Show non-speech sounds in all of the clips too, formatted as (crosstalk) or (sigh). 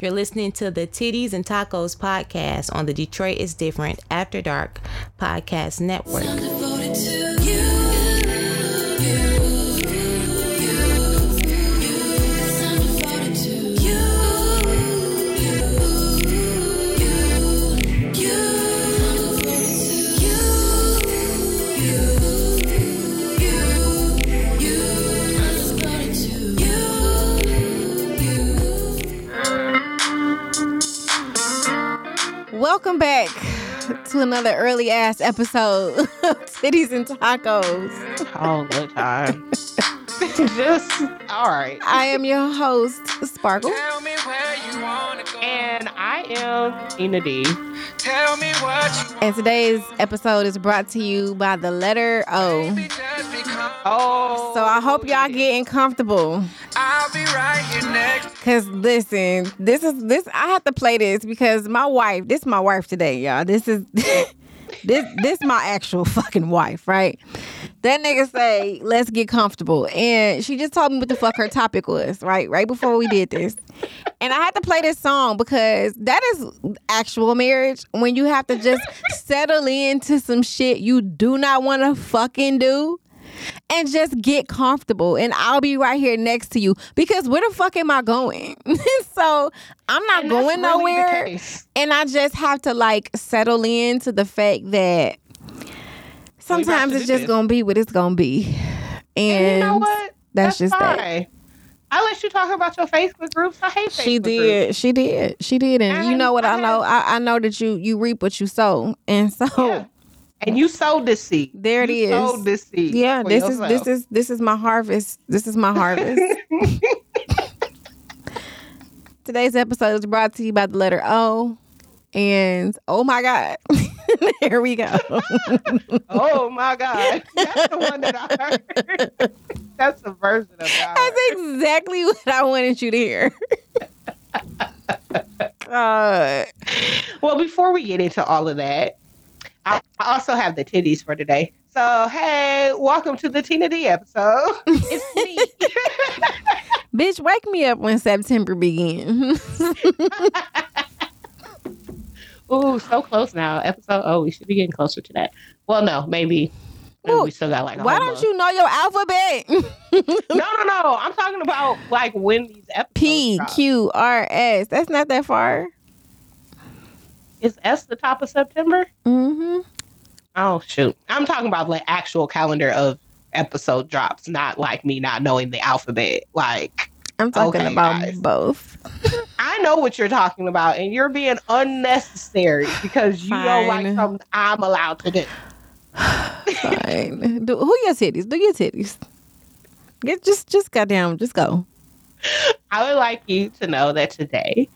You're listening to the Titties and Tacos podcast on the Detroit is Different After Dark Podcast Network. Welcome back to another early ass episode of Titties and Tacos. all the time. (laughs) Just all right. I am your host, Sparkle. And I am Tina D. Tell me what you And today's episode is brought to you by the letter O. Oh, So I hope y'all getting comfortable. I'll be right here next. Cause listen, this is this I have to play this because my wife, this is my wife today, y'all. This is (laughs) this this my actual fucking wife, right? That nigga say, let's get comfortable. And she just told me what the fuck her topic was, right? Right before we did this. And I had to play this song because that is actual marriage when you have to just settle into some shit you do not want to fucking do and just get comfortable and I'll be right here next to you because where the fuck am I going? (laughs) so I'm not And going really nowhere and I just have to like settle into the fact that sometimes it's just this. gonna be what it's gonna be. And, And you know what? that's just that. fine. I let you talk about your Facebook groups. I hate Facebook She did. Groups. She did. She did. And you know what I I know? I, I know that you you reap what you sow. And so Yeah. And you sowed this seed. There it you is. Sowed this seed. yeah, for this is this is this is my harvest. This is my harvest. (laughs) Today's episode is brought to you by the letter O. And oh my God. (laughs) (laughs) Here we go. Oh my God. That's the one that I heard. (laughs) That's the version of that. That's exactly what I wanted you to hear. (laughs) uh, Well, before we get into all of that, I I also have the titties for today. So, hey, welcome to the Tina D episode. It's me. bitch, wake me up when September begins. Ooh, so close now. Episode. Oh, we should be getting closer to that. Well, no, maybe. maybe Well, we still got like. Why don't month. you know your alphabet? (laughs) No, no, no. I'm talking about like when these episodes. P drop. Q R S. That's not that far. Is S the top of September? Mm-hmm. Oh shoot! I'm talking about like actual calendar of episode drops, not like me not knowing the alphabet. Like I'm talking Okay, about guys. both. (laughs) I know what you're talking about, and you're being unnecessary because you don't like Fine. something I'm allowed to do. Fine. Do, who your titties? Do your titties. Get just just goddamn, just go. I would like you to know that today,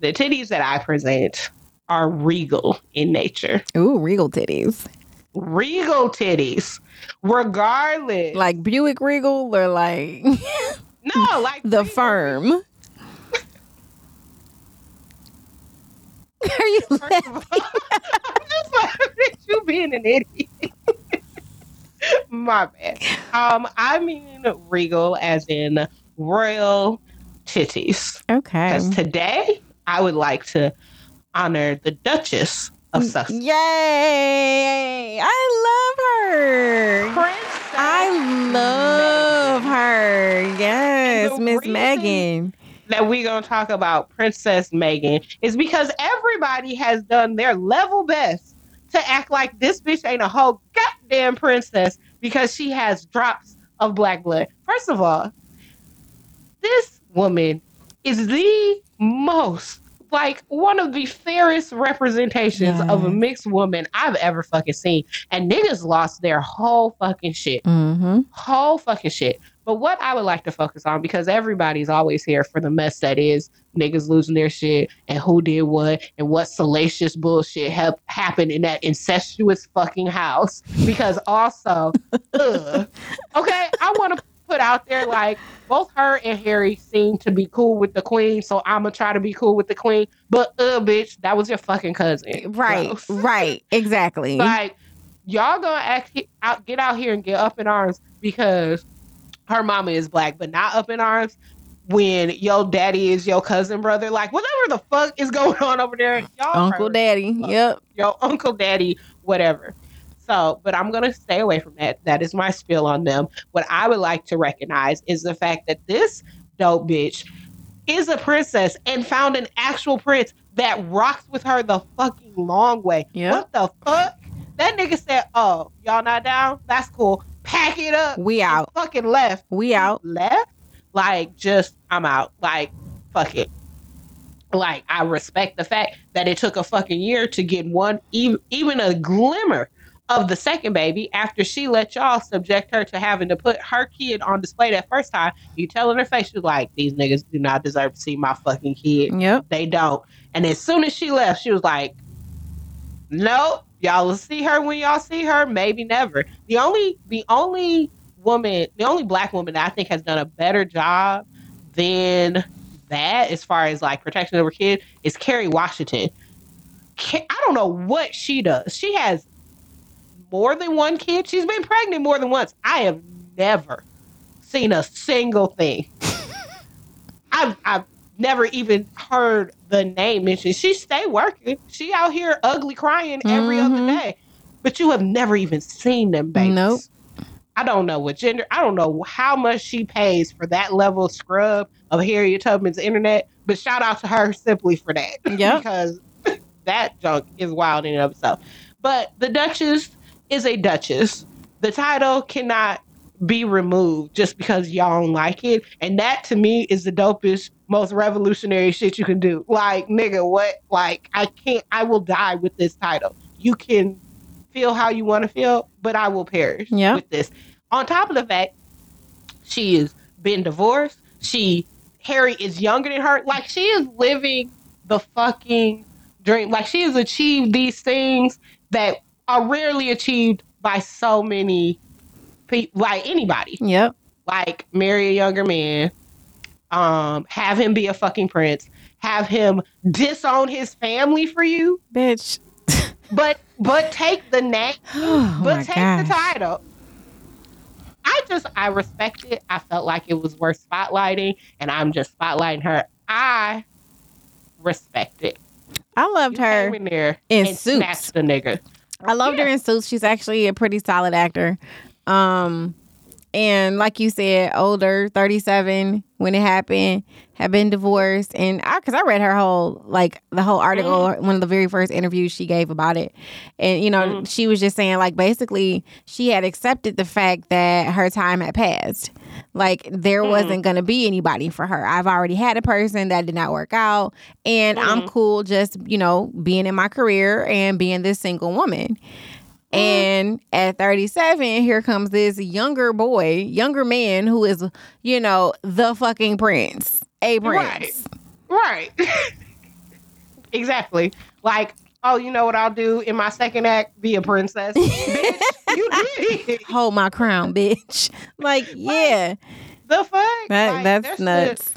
the titties that I present are regal in nature. Ooh, regal titties. Regal titties, regardless. Like Buick Regal or like (laughs) no, (laughs) like the firm. (laughs) Are you First of all, (laughs) I'm just laughing at you being an idiot. My bad. Um, I mean regal as in royal titties. okay? Because today I would like to honor the Duchess Of Sussex. Yay! I love her. Princess I love her. Yes, Miss Meghan. that we're going to talk about Princess Meghan is because everybody has done their level best to act like this bitch ain't a whole goddamn princess because she has drops of black blood. First of all, this woman is the most like one of the fairest representations of a mixed woman I've ever fucking seen. And niggas lost their whole fucking shit Mm-hmm. whole fucking shit. But what I would like to focus on, because everybody's always here for the mess that is niggas losing their shit and who did what and what salacious bullshit hap- happened in that incestuous fucking house. Because also, (laughs) ugh, okay, I want to put out there like both her and Harry seem to be cool with the queen, so I'm gonna try to be cool with the queen. But uh, bitch, that was your fucking cousin, Right, Gross. (laughs) right, exactly. Like y'all gonna act out, get out here and get up in arms because her mama is black, but not up in arms when your daddy is your cousin brother, like whatever the fuck is (laughs) going on over there, y'all Uncle Daddy. Yep. your uncle, daddy, whatever. So, but I'm gonna stay away from that. That is my spill on them. What I would like to recognize is the fact that this dope bitch is a princess and found an actual prince that rocks with her the fucking long way. Yep. What the fuck? That nigga said, "Oh, y'all not down? That's cool. Pack it up." We out. Fucking left. We out. Left. Like, just I'm out. Like, fuck it. Like, I respect the fact that it took a fucking year to get one, even even a glimmer of the second baby after she let y'all subject her to having to put her kid on display that first time. You tell in her face, she's like, "These niggas do not deserve to see my fucking kid. Yep. They don't." And as soon as she left, she was like, "Nope, y'all will see her when y'all see her. Maybe never." The only, the only woman, the only black woman that I think has done a better job than that, as far as like protection of her kid, is Kerry Washington. I don't know what she does. She has more than one kid. She's been pregnant more than once. I have never seen a single thing. (laughs) I've I've never even heard the name mentioned. She stay working. She out here ugly crying every other Mhm. day. But you have never even seen them babies. Nope. I don't know what gender. I don't know how much she pays for that level of scrub of Harriet Tubman's internet. But shout out to her simply for that. (laughs) Yep. because (laughs) that junk is wild in and of itself. But the Duchess is a Duchess. The title cannot be removed just because y'all don't like it. And that to me is the dopest, most revolutionary shit you can do. Like, nigga, what? Like, I can't, I will die with this title. You can feel how you want to feel, but I will perish Yeah. with this. On top of the fact, she has been divorced. She, Harry is younger than her. Like, she is living the fucking dream. Like, she has achieved these things that are rarely achieved by so many people, like anybody Yep. like marry a younger man, um, have him be a fucking prince, have him disown his family for you, Bitch. (laughs) but but take the name, (gasps) Oh but take gosh. the title. I just I respect it. I felt like it was worth spotlighting, and I'm just spotlighting her. I respect it. I loved You her. in there in and Suits. the nigga. I loved her in Suits. She's actually a pretty solid actor. Um, and like you said, older, 37 when it happened, had been divorced. And I, cause I read her whole, like the whole article, one of the very first interviews she gave about it. And, you know, she was just saying, like, basically, she had accepted the fact that her time had passed. Like, there mm-hmm. wasn't going to be anybody for her. I've already had a person that did not work out. And I'm mm-hmm. cool just, you know, being in my career and being this single woman. Mm. And at 37, here comes this younger boy, younger man who is, you know, the fucking prince, a prince. Right. (laughs) exactly. Like, oh, you know what I'll do in my second act? Be a princess. (laughs) Bitch, you did. Hold my crown, bitch. (laughs) Like, yeah, The fuck? that, Like, that's nuts.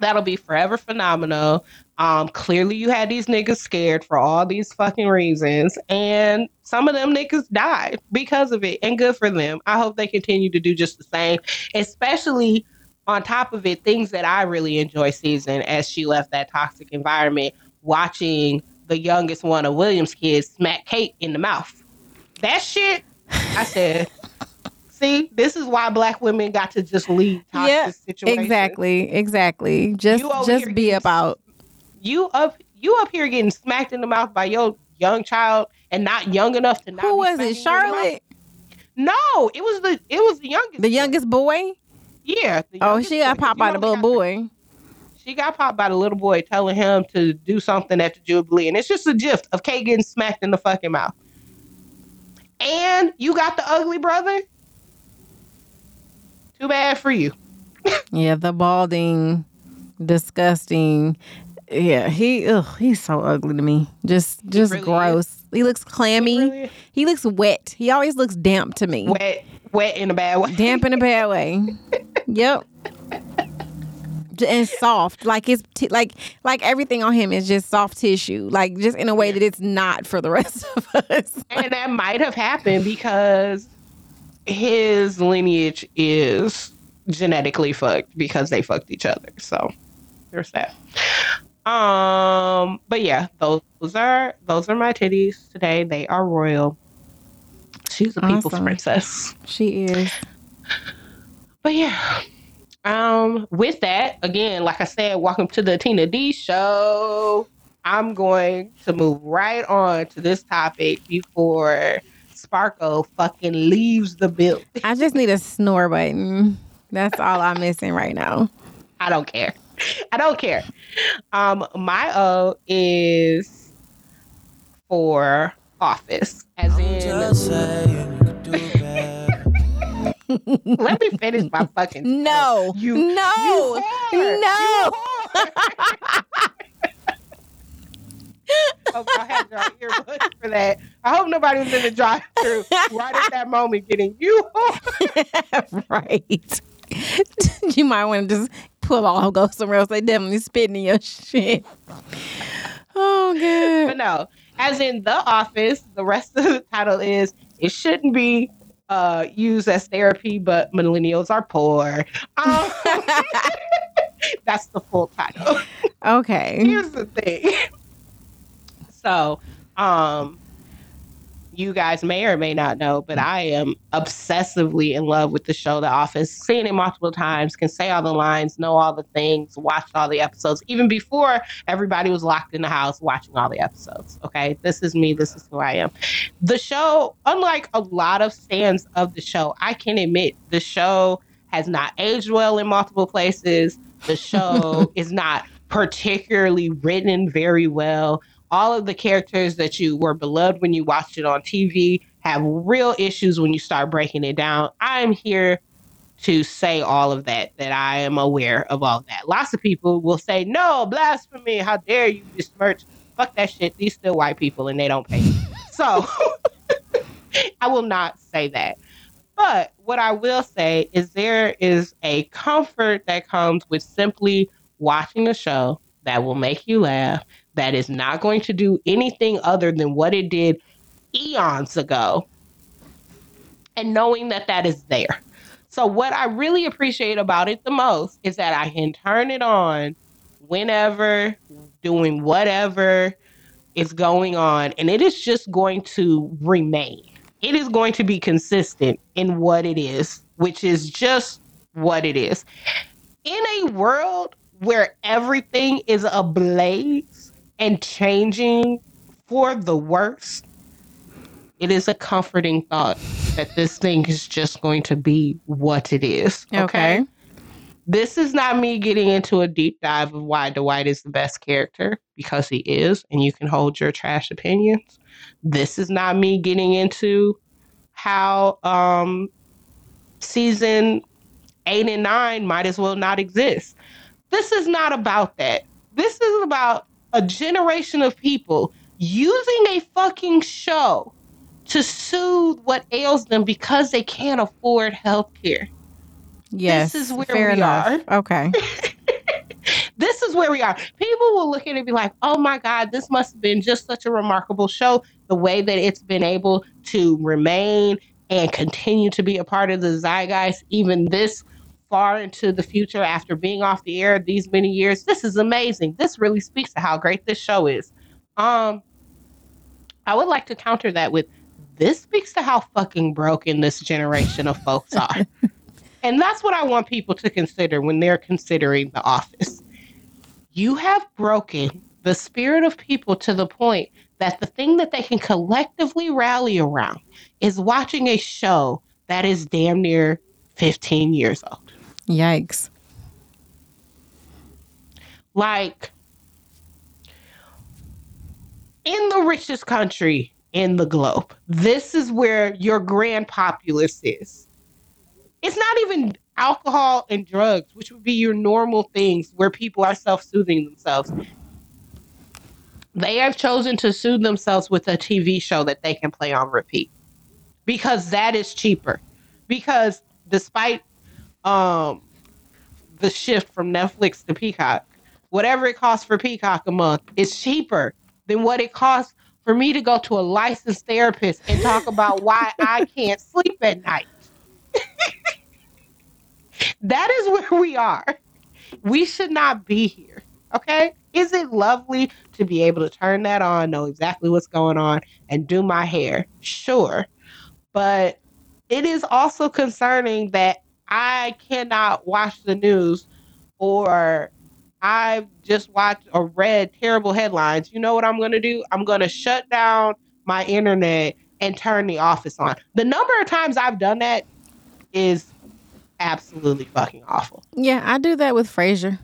That'll be forever phenomenal. Um, clearly you had these niggas scared for all these fucking reasons, and some of them niggas died because of it, and good for them. I hope they continue to do just the same, especially on top of it, things that I really enjoy season as she left that toxic environment, watching the youngest one of Williams' kids smack Kate in the mouth. That shit, I said, (laughs) see, this is why black women got to just leave toxic Yeah, situations. Exactly, exactly. Just, just be about. You up, you up here getting smacked in the mouth by your young child and not young enough to not. Who be was it? you in the mouth? Charlotte, No, it was the it was the youngest. the youngest boy. Yeah. the Oh, she got popped by the little boy. She got popped by the little boy telling him to do something at the Jubilee, and it's just a gif of Kate getting smacked in the fucking mouth. And you got the ugly brother. Too bad for you. (laughs) Yeah, the balding, disgusting. Yeah, he ugh, he's so ugly to me. Just just really gross. He looks clammy. Really He looks wet. He always looks damp to me. Wet, wet in a bad way. Damp in a bad way. (laughs) yep. And soft, like it's t- like like everything on him is just soft tissue, like just in a way that it's not for the (laughs) rest of us. and that might have happened because his lineage is genetically fucked because they fucked each other. So there's that. Um, but yeah, those, those are those are my titties today. They are royal. She's a people's princess. She is. But yeah. Um, with that, again, like I said, welcome to the Tina D show. I'm going to move right on to this topic before Sparkle fucking leaves the building. I just need a snore button. That's all I'm missing right now. I don't care. I don't care. Um, my O is for office, as in. (laughs) Let me finish my fucking. No. You no. you whore. no. You whore. Oh, I had your earbuds for that. I hope nobody was in the drive-through right at that moment getting you. (laughs) right. (laughs) you might want to just pull off, go somewhere else. They definitely spitting in your shit. Oh, good. But no, as in the office, the rest of the title is it shouldn't be uh, used as therapy, but millennials are poor. Um, (laughs) that's the full title. Okay. Here's the thing. So, um, you guys may or may not know, but I am obsessively in love with the show The Office. Seen it multiple times, can say all the lines, know all the things, watched all the episodes, even before everybody was locked in the house watching all the episodes. Okay, this is me. This is who I am. The show, unlike a lot of stands of the show, I can admit the show has not aged well in multiple places. The show (laughs) is not particularly written very well. All of the characters that you were beloved when you watched it on TV have real issues when you start breaking it down. I'm here to say all of that, that I am aware of all of that. Lots of people will say, no, blasphemy, how dare you besmirch. Fuck that shit. These still white people and they don't pay. (laughs) so (laughs) I will not say that. But what I will say is there is a comfort that comes with simply watching a show that will make you laugh, that is not going to do anything other than what it did eons ago, and knowing that that is there. So, what I really appreciate about it the most is that I can turn it on whenever, doing whatever is going on, and it is just going to remain. It is going to be consistent in what it is, which is just what it is. In a world where everything is ablaze and changing for the worse, it is a comforting thought that this thing is just going to be what it is. Okay. This is not me getting into a deep dive of why Dwight is the best character because he is, and you can hold your trash opinions. This is not me getting into how um, season eight and nine might as well not exist. This is not about that. This is about a generation of people using a fucking show to soothe what ails them because they can't afford health care. Yes. is where fair we enough. Okay. (laughs) this is where we are. People will look at it and be like, oh my God, this must have been just such a remarkable show. The way that it's been able to remain and continue to be a part of the zeitgeist, even this far into the future after being off the air these many years. This is amazing. This really speaks to how great this show is. Um, I would like to counter that with this speaks to how fucking broken this generation of folks are. (laughs) And that's what I want people to consider when they're considering The Office. You have broken the spirit of people to the point that the thing that they can collectively rally around is watching a show that is damn near 15 years old. Yikes. Like, in the richest country in the globe, this is where your grand populace is. It's not even alcohol and drugs, which would be your normal things where people are self soothing themselves. They have chosen to soothe themselves with a TV show that they can play on repeat because that is cheaper. Because despite um, the shift from Netflix to Peacock, whatever it costs for Peacock a month is cheaper than what it costs for me to go to a licensed therapist and talk about why I can't sleep at night. (laughs) that is where we are. We should not be here. Okay? Is it lovely to be able to turn that on, know exactly what's going on, and do my hair? Sure. But it is also concerning that I cannot watch the news or I've just watched or read terrible headlines. You know what I'm going to do? I'm going to shut down my internet and turn the office on. The number of times I've done that is absolutely fucking awful. Yeah, I do that with Frasier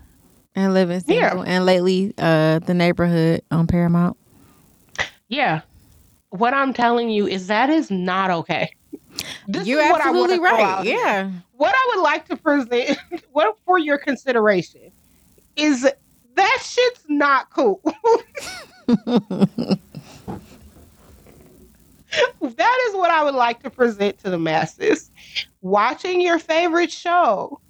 and Living Yeah. Single, and lately, uh, the neighborhood on Paramount. Yeah. What I'm telling you is that is not okay. This You're is what I absolutely throw right. Yeah. What I would like to present, (laughs) what for your consideration, is that shit's not cool. (laughs) that is what I would like to present to the masses. Watching your favorite show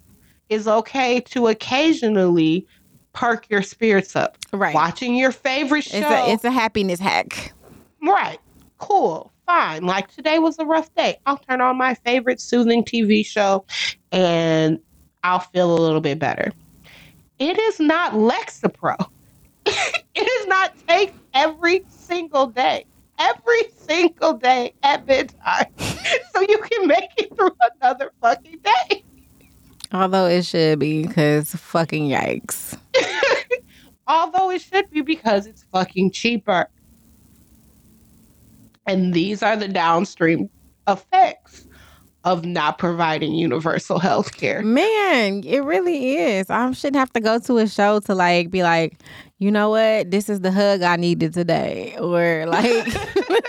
is okay to occasionally perk your spirits up. Right. Watching your favorite show, It's a it's a happiness hack. right? Cool, fine. Like today was a rough day. I'll turn on my favorite soothing TV show, and I'll feel a little bit better. It is not Lexapro. (laughs) it is not take every single day, every single day at bedtime, (laughs) so you can make it through another fucking day. Although it should be because fucking yikes. (laughs) Although it should be because it's fucking cheaper. And these are the downstream effects of not providing universal health care. Man, it really is. I shouldn't have to go to a show to like be like, you know what, this is the hug I needed today, or (laughs) like,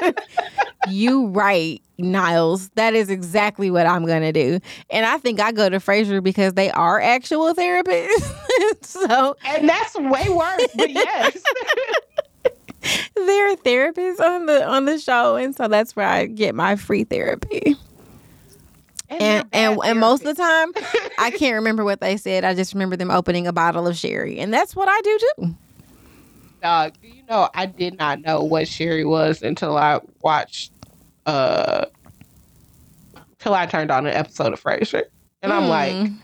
(laughs) you right, Niles. That is exactly what I'm gonna do. And I think I go to Frasier because they are actual therapists. (laughs) so And that's way worse, but yes. (laughs) they're therapists on the on the show, and so that's where I get my free therapy. And and, and most of the time, (laughs) I can't remember what they said. I just remember them opening a bottle of sherry, and that's what I do too. Dog, do you know I did not know what Sherry was until I watched uh till I turned on an episode of Frasier. And I'm like, Mm.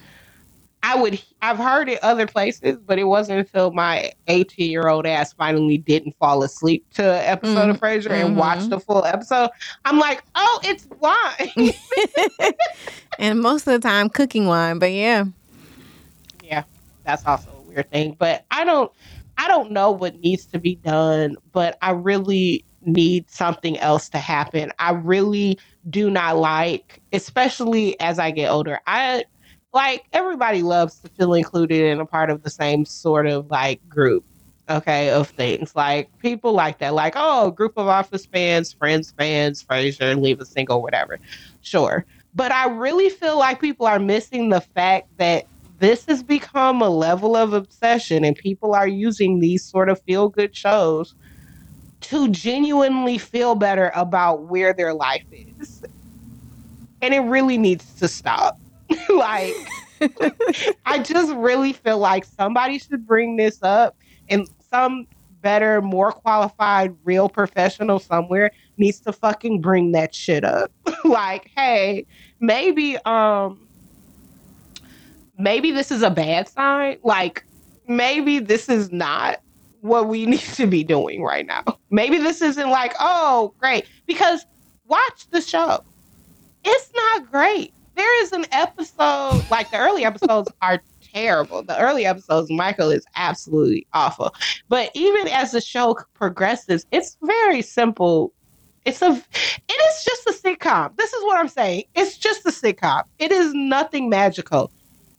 I would I've heard it other places, but it wasn't until my 18 year old ass finally didn't fall asleep to an episode of Frasier and mhm. watched the full episode. I'm like, oh, it's wine. (laughs) (laughs) and most of the time, cooking wine. But yeah, yeah, that's also a weird thing. But I don't I don't know what needs to be done, but I really need something else to happen. I really do not like, especially as I get older. I like everybody loves to feel included and a part of the same sort of like group, okay, of things. Like people like that, like, oh, group of office fans, friends fans, Frasier, Living Single, whatever. Sure. But I really feel like people are missing the fact that this has become a level of obsession and people are using these sort of feel good shows to genuinely feel better about where their life is. And it really needs to stop. (laughs) like I just really feel like somebody should bring this up and some better, more qualified, real professional somewhere needs to fucking bring that shit up. (laughs) like, hey, maybe um maybe this is a bad sign. Like, maybe this is not what we (laughs) need to be doing right now. Maybe this isn't like, oh, great. Because watch the show. It's not great. There is an episode, like the early episodes are terrible. The early episodes, Michael is absolutely awful. But even as the show progresses, it's very simple. It's a it is just a sitcom. This is what I'm saying. It's just a sitcom. It is nothing magical.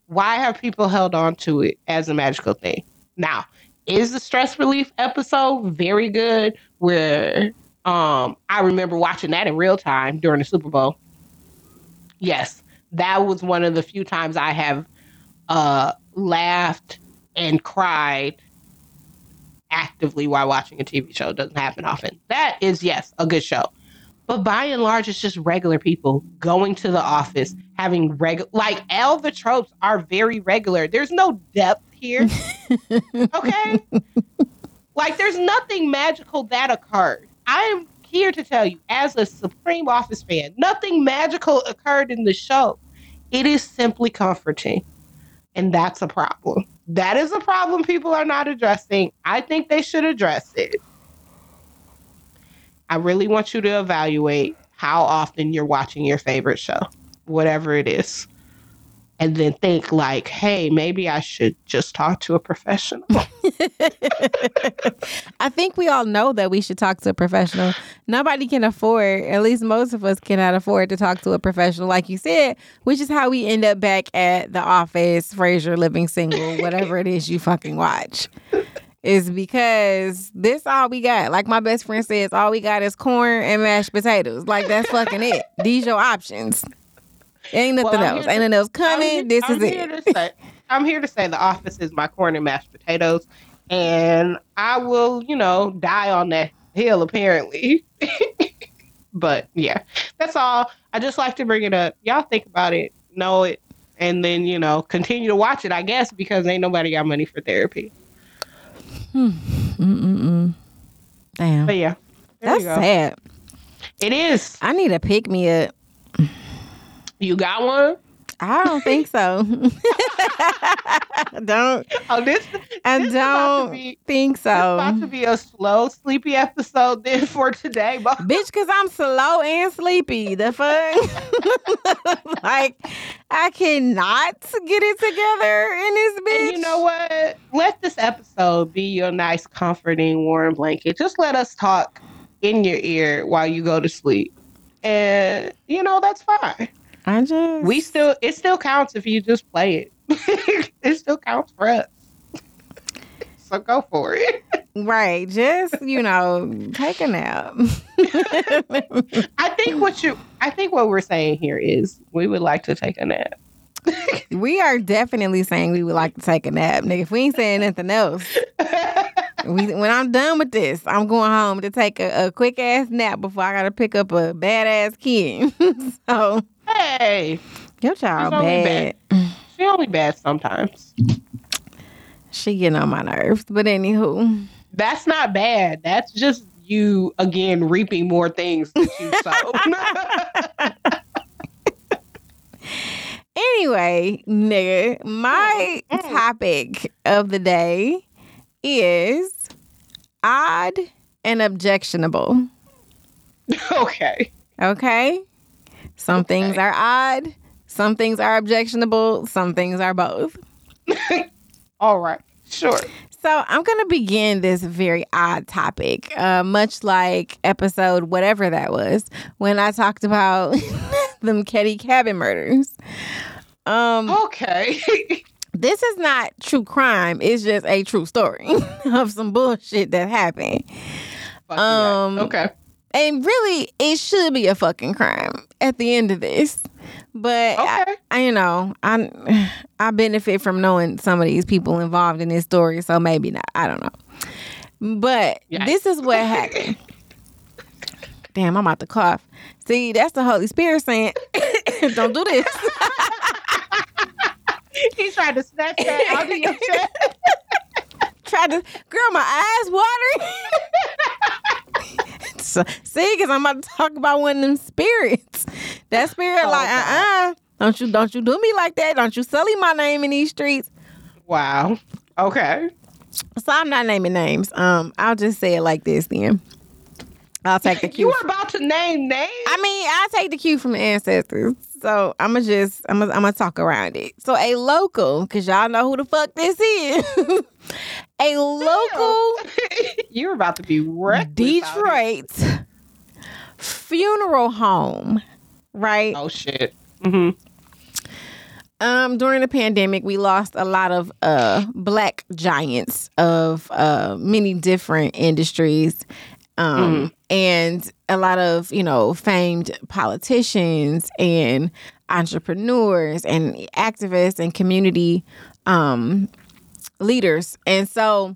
Why have people held on to it as a magical thing? Now, is the stress relief episode very good where um I remember watching that in real time during the Super Bowl. Yes, that was one of the few times I have uh laughed and cried actively while watching a TV show. It doesn't happen often. That is yes, a good show. But by and large, it's just regular people going to the office, having regular, like all the tropes are very regular. There's no depth here. (laughs) okay? like, there's nothing magical that occurred. I am here to tell you, as a Supreme Office fan, nothing magical occurred in the show. It is simply comforting. And that's a problem. That is a problem people are not addressing. I think they should address it. I really want you to evaluate how often you're watching your favorite show, whatever it is. And then think like, hey, maybe I should just talk to a professional. (laughs) I think we all know that we should talk to a professional. Nobody can afford, at least most of us cannot afford to talk to a professional, like you said, which is how we end up back at the office, Frasier, Living Single, whatever it is you fucking watch. Is because this all we got. Like my best friend says, all we got is corn and mashed potatoes. Like that's fucking it. These your options. Ain't nothing Well, else. Ain't nothing else coming. this I'm is it. to say, I'm here to say the office is my corn and mashed potatoes, and I will, you know, die on that hill apparently. (laughs) but yeah, that's all. I just like to bring it up. Y'all think about it, know it, and then you know continue to watch it. I guess because ain't nobody got money for therapy. Hmm. Mm-mm-mm. Damn. But yeah, That's sad. It is. I need a pick me up. You got one? I don't think so. (laughs) don't Oh, this. I this is about to don't be- think so. It's about to be a slow, sleepy episode then (laughs) for today, but Bitch, cause I'm slow and sleepy. The fuck? (laughs) like I cannot get it together in this bitch. And you know what? Let this episode be your nice, comforting, warm blanket. Just let us talk in your ear while you go to sleep. And, you know, that's fine. I just We still, it still counts if you just play it. (laughs) it still counts for us. So go for it. right. Just you know, take a nap. (laughs) I think what you, I think what we're saying here is we would like to take a nap. (laughs) we are definitely saying we would like to take a nap, nigga. If we ain't saying nothing else, we, when I'm done with this, I'm going home to take a, a quick ass nap before I gotta pick up a badass kid. so hey, your child only bad. she only bad sometimes. She getting on my nerves. But anywho, That's not bad. That's just you again reaping more things that you sow. (laughs) anyway, nigga, my Mm. topic of the day is odd and objectionable. (laughs) okay. Okay. Some things are odd, some things are objectionable, some things are both. (laughs) All right. Sure. So I'm going to begin this very odd topic, uh, much like episode whatever that was when I talked about (laughs) them Keddie cabin murders. Um, Okay. (laughs) this is not true crime. It's just a true story of some bullshit that happened. Fuck yeah. Um, okay. And really, it should be a fucking crime at the end of this. But I, Okay. I, you know, I (sighs) I benefit from knowing some of these people involved in this story, so maybe not. I don't know. But this is what happened. (laughs) Damn, I'm about to cough. See, that's the Holy Spirit saying, (coughs) "Don't do this." (laughs) He tried to snatch that out of your chest. (laughs) Tried to, girl, my eyes watering. (laughs) see, because I'm about to talk about one of them spirits. That spirit, Oh, like, uh, God. uh don't you, don't you do me like that. Don't you sully my name in these streets. Wow. Okay. So I'm not naming names. Um, I'll just say it like this. Then I'll take the cue. You were about to name names. I mean, I'll take the cue from the ancestors. So I'm gonna just, I'm gonna, I'm gonna talk around it. So a local, cause y'all know who the fuck this is. (laughs) a local. (laughs) You're about to be wrecked. Detroit funeral home, right? Oh shit. Mm-hmm. Um, during the pandemic, we lost a lot of uh black giants of uh many different industries. Um and a lot of, you know, famed politicians and entrepreneurs and activists and community um leaders. And so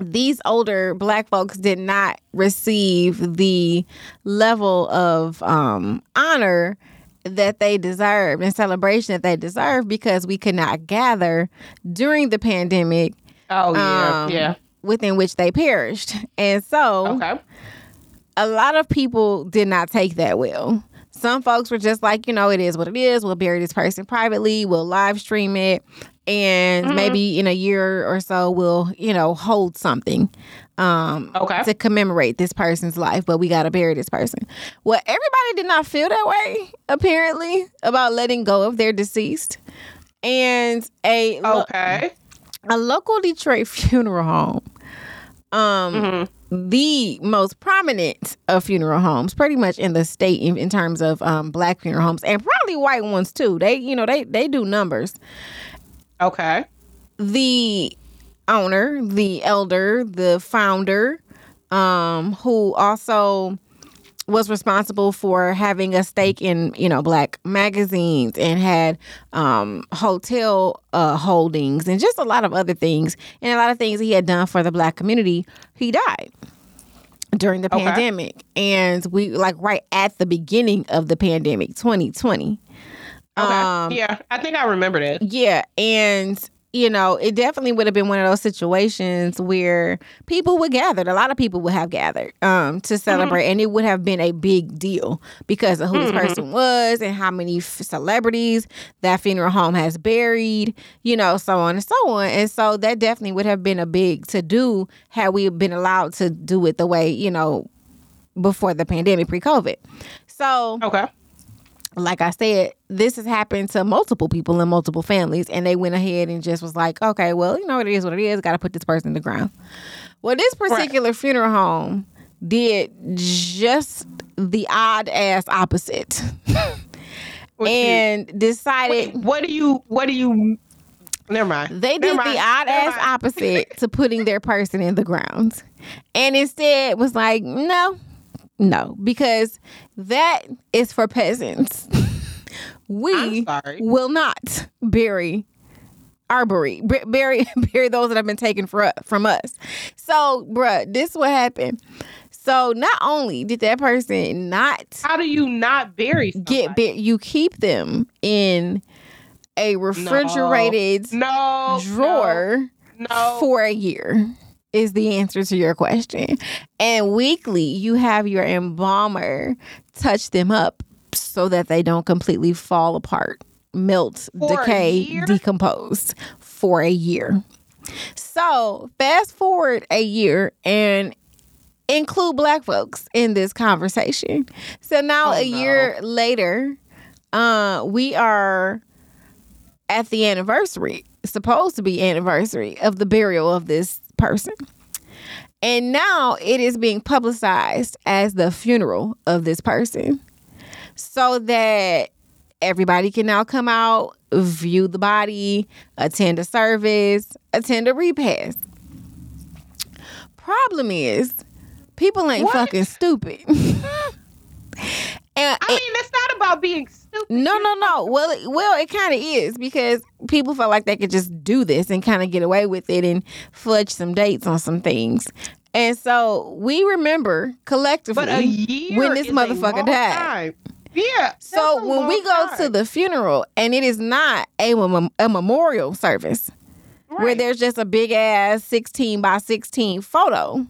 these older black folks did not receive the level of um, honor that they deserved and celebration that they deserved because we could not gather during the pandemic Oh yeah. Um, yeah. Within which they perished. (laughs) And so Okay. a lot of people did not take that well. Some folks were just like, you know, it is what it is. We'll bury this person privately. We'll live stream it. And Mhm. maybe in a year or so, we'll, you know, hold something um, Okay. to commemorate this person's life, but we got to bury this person. Well, everybody did not feel that way, apparently, about letting go of their deceased. And a, Okay. A local Detroit (laughs) funeral home um Mhm. the most prominent of funeral homes pretty much in the state in, in terms of um black funeral homes and probably white ones too they you know they they do numbers Okay. the owner the elder the founder um who also was responsible for having a stake in you know black magazines and had um hotel uh holdings and just a lot of other things and a lot of things he had done for the black community he died during the Okay. pandemic and we like right at the beginning of the pandemic 2020 Okay. Um, yeah, I think I remember that. yeah, and you know, it definitely would have been one of those situations where people would gather. A lot of people would have gathered um, to celebrate, and it would have been a big deal because of who this Mhm. person was and how many f- celebrities that funeral home has buried. You know, so on and so on. And so that definitely would have been a big to do had we been allowed to do it the way you know before the pandemic, pre COVID. So Okay. Like I said, this has happened to multiple people in multiple families, and they went ahead and just was like, okay, well, you know, what it is what it is. Got to put this person in the ground. Well, this particular funeral home did just the odd ass opposite, What you- and decided wait, what do you? What do you? Never mind. they did Never the odd ass mind. opposite to putting their person in the ground, and instead was like, no, no, because that is for peasants. (laughs) we will not bury our bury, bury, (laughs) bury those that have been taken for, from us. So, bruh, this what happened. So, not only did that person not How do you not bury somebody? get buried, you keep them in a refrigerated no drawer No. no. for a year. Is the answer to your question. And weekly, you have your embalmer touch them up so that they don't completely fall apart, melt, For decay, decompose for a year. So, fast forward a year and include black folks in this conversation. So now Oh, a no. year later, uh, we are at the anniversary, supposed to be anniversary of the burial of this person. And now it is being publicized as the funeral of this person so that everybody can now come out, view the body, attend a service, attend a repast. Problem is, people ain't What? fucking stupid. (laughs) and I mean, it's not about being stupid. no, no, no. Well, it, well, it kind of is because people felt like they could just do this and kind of get away with it and fudge some dates on some things. And so we remember collectively But a year when this motherfucker died. time. Yeah. So when we go to the funeral and it is not a, a memorial service where there's just a big ass 16 by 16 photo,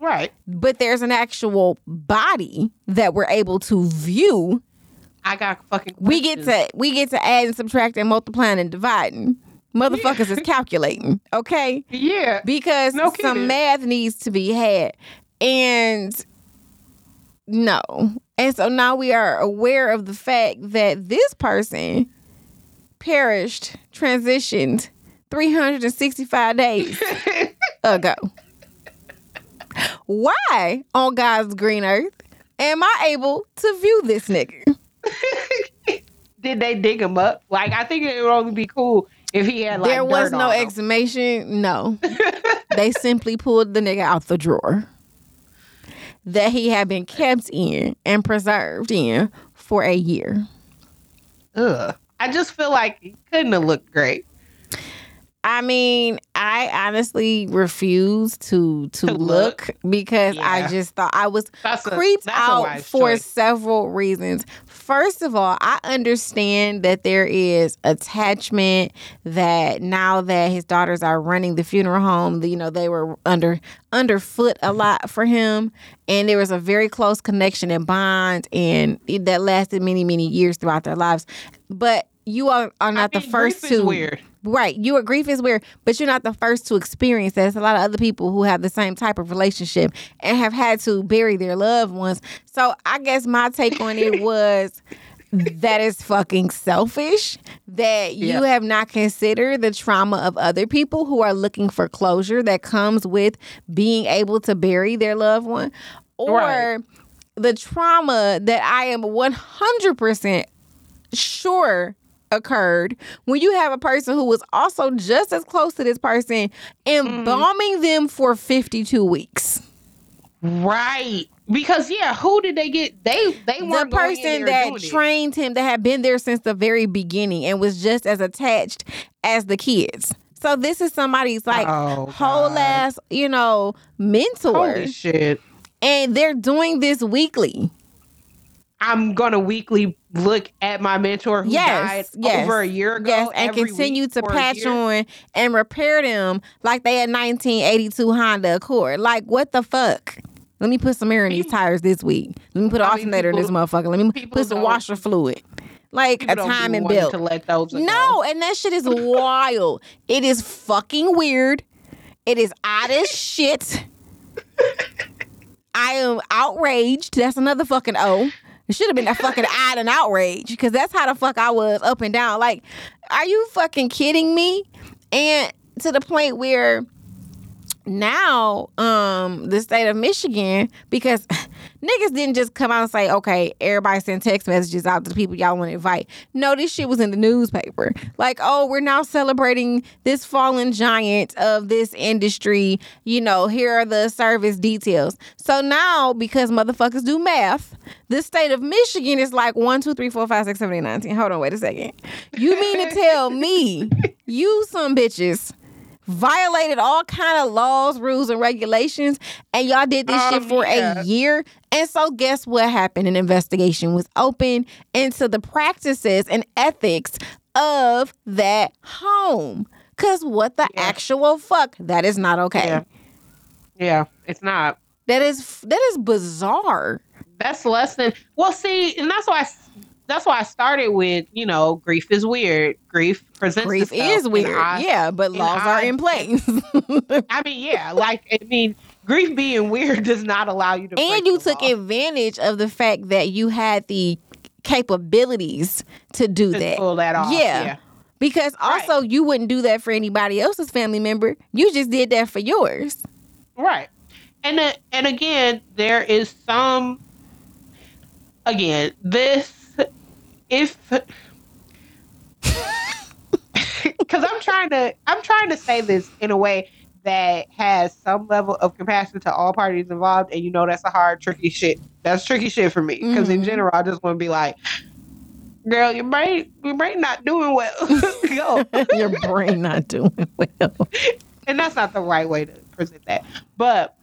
right. but there's an actual body that we're able to view I got fucking. we get to we get to add and subtract and multiplying and dividing. Motherfuckers is (laughs) calculating, okay? Yeah. Because No some math needs to be had. And no. And so now we are aware of the fact that this person perished, transitioned 365 days (laughs) ago. Why on God's green earth am I able to view this nigga? (laughs) Did they dig him up? Like, I think it would only be cool if he had like. there was no exhumation. No. (laughs) they simply pulled the nigga out the drawer that he had been kept in and preserved in for a year. Ugh. I just feel like he couldn't have looked great. I mean, I honestly refuse to to, To look, look. because I just thought I was That's creeped a out for choice. several reasons. First of all, I understand that there is attachment that now that his daughters are running the funeral home, you know, they were under underfoot a mm-hmm. lot for him and there was a very close connection and bond and that lasted many many years throughout their lives. But you are, are not the first grief is to weird. Right. You a grief is weird, but you're not the first to experience that. There's a lot of other people who have the same type of relationship and have had to bury their loved ones. So I guess my take on it (laughs) was that is fucking selfish that you have not considered the trauma of other people who are looking for closure that comes with being able to bury their loved one or Right. the trauma that I am 100% sure occurred when you have a person who was also just as close to this person embalming mm-hmm. them for 52 weeks. Right. Because yeah, who did they get? They they The weren't going in person that trained him that had been there since the very beginning and was just as attached as the kids. So this is somebody's like Oh, whole God. ass, you know, mentor. Holy shit! And they're doing this weekly. I'm gonna weekly look at my mentor who died Yes, yes, over a year ago. Yes, and continue to patch on and repair them like they had 1982 Honda Accord. Like what the fuck? Let me put some air in these tires this week. Let me put an I mean, alternator in this motherfucker. Let me put some washer fluid. Like a timing belt. to let those go. No, and that shit is wild. It is fucking weird. It is odd as shit. (laughs) I am outraged. That's another fucking O. It should have been that fucking odd and outrage because that's how the fuck I was up and down. Like, are you fucking kidding me? And to the point where now um the state of Michigan because (laughs) niggas didn't just come out and say okay everybody send text messages out to the people y'all want to invite. No this shit was in the newspaper. Like oh we're now celebrating this fallen giant of this industry. You know here are the service details. So now because motherfuckers do math the state of Michigan is like one two three four five six seven eight nine ten. Hold on wait a second. You mean to tell me (laughs) you some bitches violated all kind of laws, rules, and regulations, and y'all did this shit Um, for yeah. a year. And so, guess what happened? An investigation was open into the practices and ethics of that home. Cause what the Yeah. actual fuck? That is not okay. Yeah. Yeah, it's not. That is that is bizarre. That's less than well. See, and that's why. I, that's why I started with you know grief is weird. Grief presents. Grief is weird. odd- yeah, but laws are in place. I mean, yeah, like I mean, grief being weird (laughs) does not allow you to. and you took law. advantage of the fact that you had the capabilities to do to that. pull that off. Yeah. yeah. Because Right. also you wouldn't do that for anybody else's family member. You just did that for yours. Right. And then, and again, there is some again, this if (laughs) cuz I'm trying to I'm trying to say this in a way that has some level of compassion to all parties involved and you know that's a hard tricky shit. That's tricky shit for me because in Mhm. general I just want to be like Girl, your brain, your brain not doing well. (laughs) Go. (laughs) Your brain not doing well. and that's not the right way to present that. But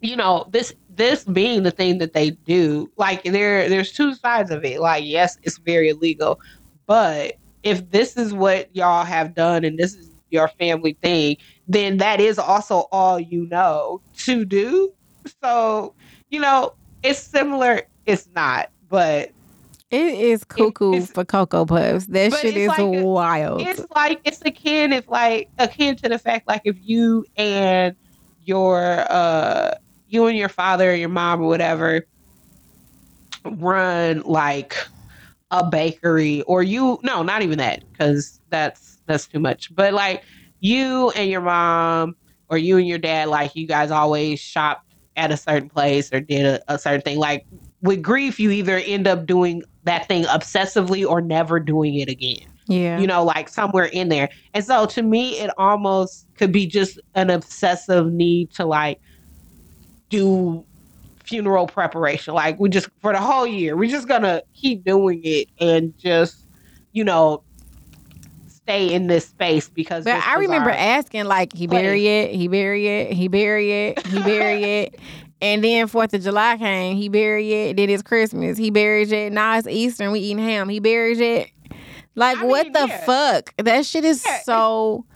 you know, this this being the thing that they do, like there there's two sides of it. Like, yes, it's very illegal, but if this is what y'all have done and this is your family thing, then that is also all you know to do. So, you know, it's similar, it's not, but It is cuckoo it's- for Cocoa Puffs. That shit is like a- wild. it's like it's akin if like akin to the fact like if you and your uh you and your father or your mom or whatever run like a bakery or you no not even that because that's that's too much but like you and your mom or you and your dad like you guys always shop at a certain place or did a, a certain thing like with grief you either end up doing that thing obsessively or never doing it again yeah. you know, like somewhere in there. And so to me, it almost could be just an obsessive need to like do funeral preparation. Like we just for the whole year, we're just gonna keep doing it and just, you know, stay in this space because. But I remember asking, like, he place. bury it, he bury it, he bury it, he bury (laughs) it. And then Fourth of July came, he buried it. Then it's Christmas, he buried it. Now it's Easter, and we eating ham, he buried it. Like, I what mean, the yeah. fuck? That shit is Yeah, so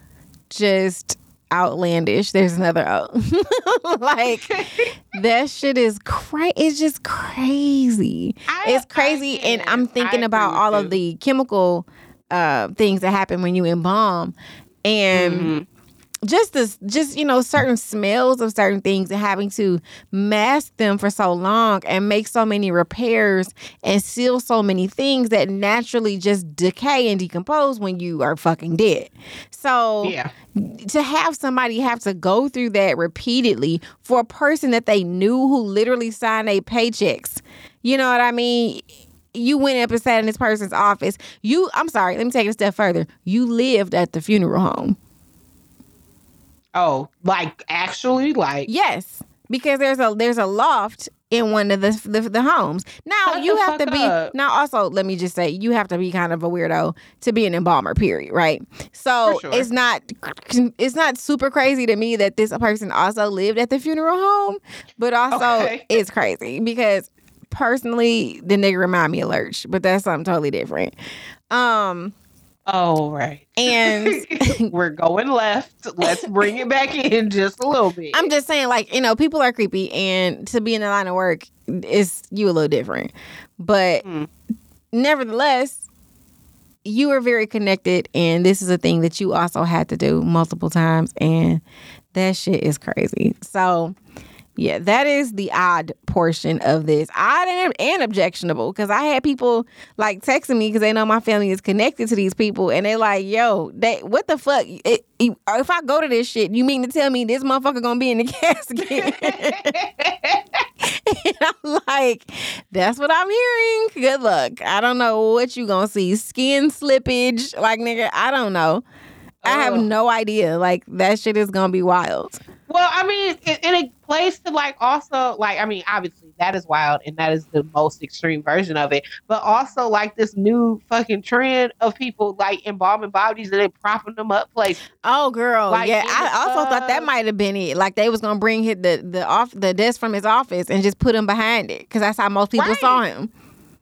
just outlandish. There's another O. (laughs) like, that shit is crazy. It's just crazy I- it's crazy and i'm thinking about all you. of the chemical uh things that happen when you embalm and Mhm. Just this just you know certain smells of certain things and having to mask them for so long and make so many repairs and seal so many things that naturally just decay and decompose when you are fucking dead so Yeah. to have somebody have to go through that repeatedly for a person that they knew who literally signed a paychecks. You know what I mean? You went up and sat in this person's office. You, I'm sorry, let me take it a step further. You lived at the funeral home. Oh, like actually, like Yes, because there's a there's a loft in one of the the, the homes. Now Shut you have to be up. now also let me just say you have to be kind of a weirdo to be an embalmer. Period. Right. So sure. it's not it's not super crazy to me that this person also lived at the funeral home, but also Okay. it's crazy because personally the nigga remind me of Lurch, but that's something totally different. Um oh right. and (laughs) We're going left. Let's bring it back in just a little bit. I'm just saying, like, you know, people are creepy, and to be in the line of work is you a little different. But Mm. nevertheless, you are very connected, and this is a thing that you also had to do multiple times, and that shit is crazy. So, yeah, that is the odd portion of this. Odd and, and objectionable because I had people like texting me because they know my family is connected to these people, and they're like, "Yo, they what the fuck? It, it- if I go to this shit, you mean to tell me this motherfucker gonna be in the (laughs) casket?" (laughs) and I'm like, "That's what I'm hearing. Good luck. I don't know what you gonna see. Skin slippage, like nigga. I don't know. I have no idea. Like that shit is gonna be wild." Well, I mean, in, a place to like also like I mean, obviously that is wild and that is the most extreme version of it. But also like this new fucking trend of people like embalming bodies and then propping them up place. Oh, girl, Like, yeah. I also thought that uh, might have been it. Like they was gonna bring hit the the off the desk from his office and just put him behind it because that's how most people Right. saw him.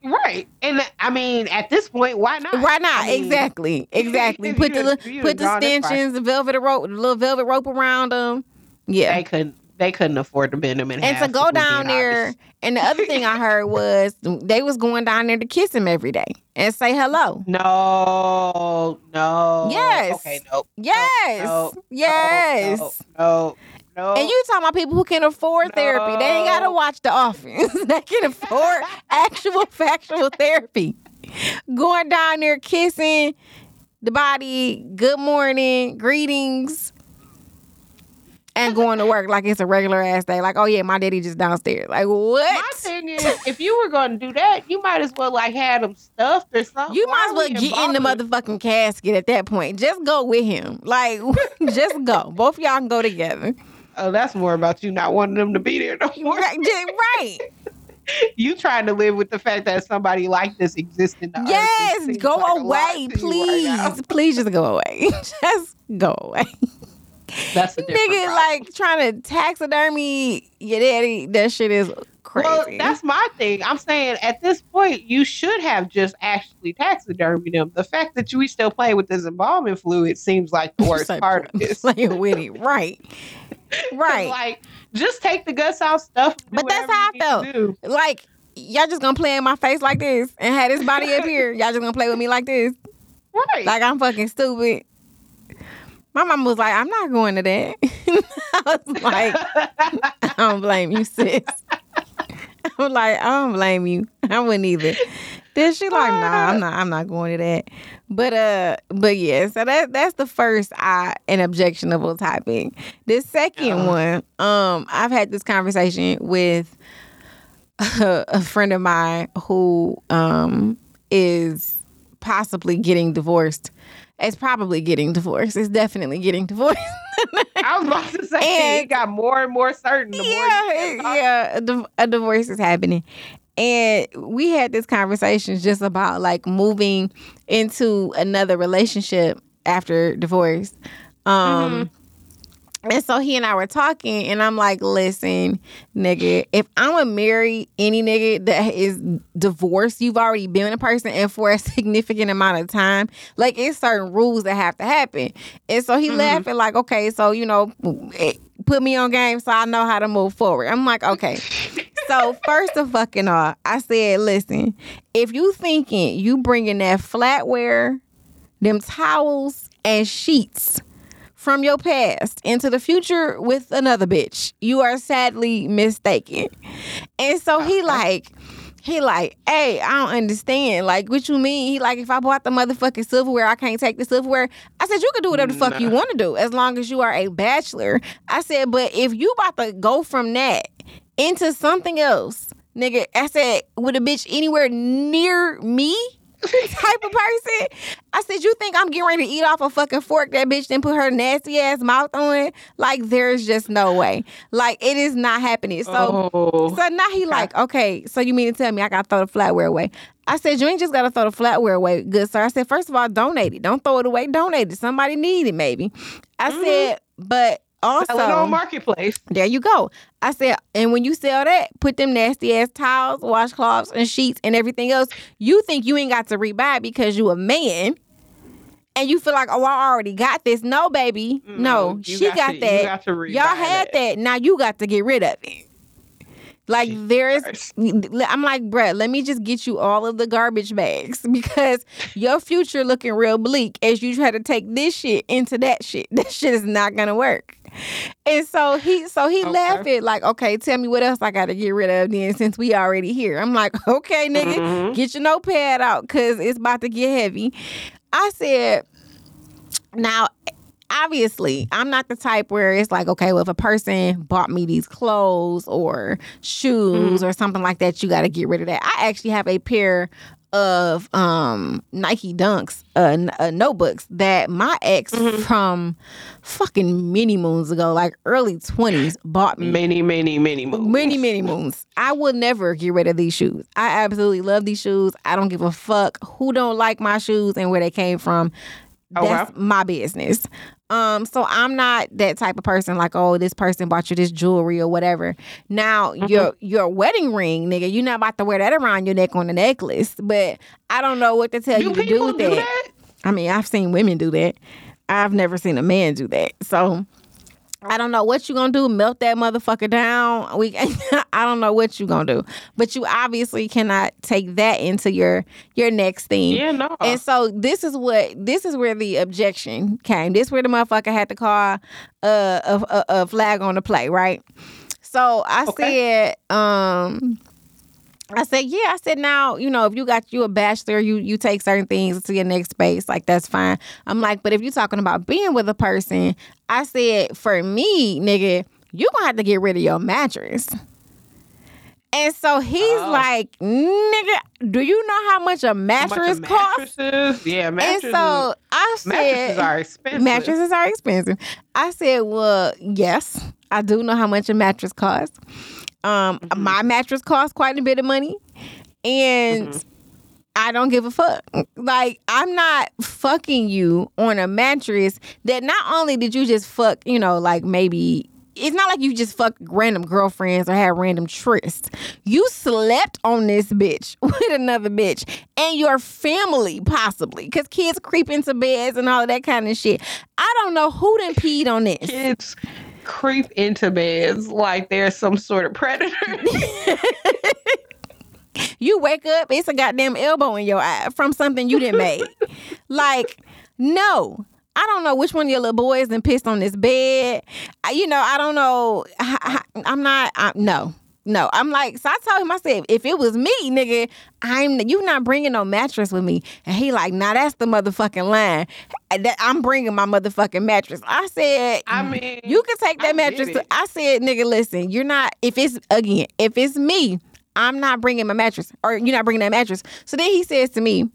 Right. And I mean, at this point, why not? Why not? I mean, exactly, (laughs) exactly. Put the put the stanchions, the velvet rope, the little velvet rope around them. Yeah. They couldn't they couldn't afford to bend them in and half. to go down there, honest. and the other thing I heard was they was going down there to kiss him every day and say hello. No, no. Yes. Okay, nope. Yes, no, yes. No, no, no. And you talking about people who can afford therapy. They ain't gotta watch The Office. (laughs) they can afford (laughs) actual factual therapy. Going down there kissing the body, good morning, greetings, and going to work like it's a regular ass day. Like, oh yeah, my daddy just downstairs. Like what? My thing is, if you were going to do that, you might as well like have him stuffed or something. You Why might as well we get in the motherfucking casket at that point. Just go with him. Like, (laughs) just go. Both of y'all can go together. Oh, that's more about you not wanting them to be there no more. Right. (laughs) You trying to live with the fact that somebody like this exists in the. Yes, go like away, you right please. please just go away. (laughs) just go away. That's a (laughs) Nigga, problem. like trying to taxidermy your daddy, that shit is crazy. Well, that's my thing. I'm saying at this point, you should have just actually taxidermied them. The fact that you still play with this embalming fluid seems like the worst part of this. Playing with it. Right. (laughs) Right. Like, just take the guts out stuff. But that's how I felt. like, y'all just gonna play in my face like this and have this body up here. Y'all just gonna play with me like this. Right. Like I'm fucking stupid. My mom was like, I'm not going to that. (laughs) I was like, I don't blame you, sis. (laughs) I'm like, I don't blame you. I wouldn't either. Then she like, nah, I'm not I'm not going to that. But uh but yeah, so that that's the first I an objectionable topic. The 2nd Uh-huh. one, um, I've had this conversation with a, (laughs) a friend of mine who um is possibly getting divorced. It's probably getting divorced. It's definitely getting (laughs) divorced. I was about to say And- it got more and more certain. The yeah, yeah, a, div- a divorce is happening. And we had this conversation just about like moving into another relationship after divorce. Um and so he and I were talking, and I'm like, listen, nigga, if I'm gonna marry any nigga that is divorced, you've already been a person and for a (laughs) significant amount of time, like it's certain rules that have to happen. And so he laughing like, okay, so you know, put me on game so I know how to move forward. I'm like, okay. (laughs) so first of fucking all, I said, listen, if you thinking you bringing that flatware, them towels and sheets from your past into the future with another bitch. You are sadly mistaken. And so he uh-huh. like, he like, hey, I don't understand. Like, what you mean? He like, if I bought the motherfucking silverware, I can't take the silverware. I said, you can do whatever the fuck you want to do as long as you are a bachelor. I said, but if you about to go from that into something else, nigga, I said, with a bitch anywhere near me, (laughs) type of person. I said, you think I'm getting ready to eat off a fucking fork that bitch then put her nasty ass mouth on it? Like, there's just no way. Like, it is not happening. So, Oh. so now he like, okay, so you mean to tell me I gotta throw the flatware away? I said, you ain't just gotta throw the flatware away, good sir. I said, first of all, donate it. Don't throw it away. Donate it. Somebody need it, maybe. I mm-hmm. said, but also Sell it on marketplace. there you go. I said, and when you sell that, put them nasty ass towels, washcloths, and sheets and everything else. You think you ain't got to rebuy because you a man. And you feel like, oh, I already got this. No, baby. No, you she got got, to- that. got Y'all had that. that. Now you got to get rid of it. Like there is, I'm like, bruh, let me just get you all of the garbage bags (laughs) because your future looking real bleak as you try to take this shit into that shit. (laughs) That shit is not gonna work. And so he, so he Okay. laughing like, okay, tell me what else I got to get rid of then since we already here. I'm like, (laughs) okay, nigga, Mhm. get your notepad out because it's about to get heavy. I said, now, obviously, I'm not the type where it's like, okay, well, if a person bought me these clothes or shoes or something like that, you got to get rid of that. I actually have a pair of um Nike Dunks uh, n- uh notebooks that my ex from fucking many moons ago like early 20s bought me Many, many, many moons. Many, many moons. I will never get rid of these shoes. I absolutely love these shoes. I don't give a fuck who don't like my shoes and where they came from. Oh, That's wow. my business. Um, so I'm not that type of person like, oh, this person bought you this jewelry or whatever. Now Mm-hmm. your your wedding ring, nigga, you're not about to wear that around your neck on a necklace. But I don't know what to tell Do you to do with do that. that? I mean, I've seen women do that. I've never seen a man do that. So I don't know what you gonna do. Melt that motherfucker down. We (laughs) I don't know what you gonna do. But you obviously cannot take that into your your next thing. Yeah, no. And so this is what this is where the objection came. This where the motherfucker had to call uh, a, a, a flag on the play, right? So I Okay. said, um, I said, yeah. I said, now, you know, if you got you a bachelor, you you take certain things to your next space, like that's fine. I'm like, but if you're talking about being with a person, I said, for me, nigga, you gonna have to get rid of your mattress. And so he's Oh. like, nigga, do you know how much a How much mattress costs? mattresses? Yeah, And so I said, mattresses are expensive. mattresses are expensive. I said, well, yes, I do know how much a mattress costs. Um, Mm-hmm. my mattress costs quite a bit of money, and Mm-hmm. I don't give a fuck. Like, I'm not fucking you on a mattress that not only did you just fuck, you know, like maybe. It's not like you just fuck random girlfriends or had random trysts. You slept on this bitch (laughs) with another bitch and your family, possibly, because kids creep into beds and all of that kind of shit. I don't know who done peed on this. Kids creep into beds like they're some sort of predator. (laughs) (laughs) You wake up, it's a goddamn elbow in your eye from something you didn't make. like, no. I don't know which one of your little boys and pissed on this bed. I, you know, I don't know. I, am not. I, no, no. I'm like, so I told him. I said, if it was me, nigga, I'm. You not bringing no mattress with me. And he like, nah, that's the motherfucking line. That I'm bringing my motherfucking mattress. I said, I mean, you can take that I mattress. To. I said, nigga, listen, you're not. If it's again, if it's me, I'm not bringing my mattress, or you're not bringing that mattress. So then he says to me,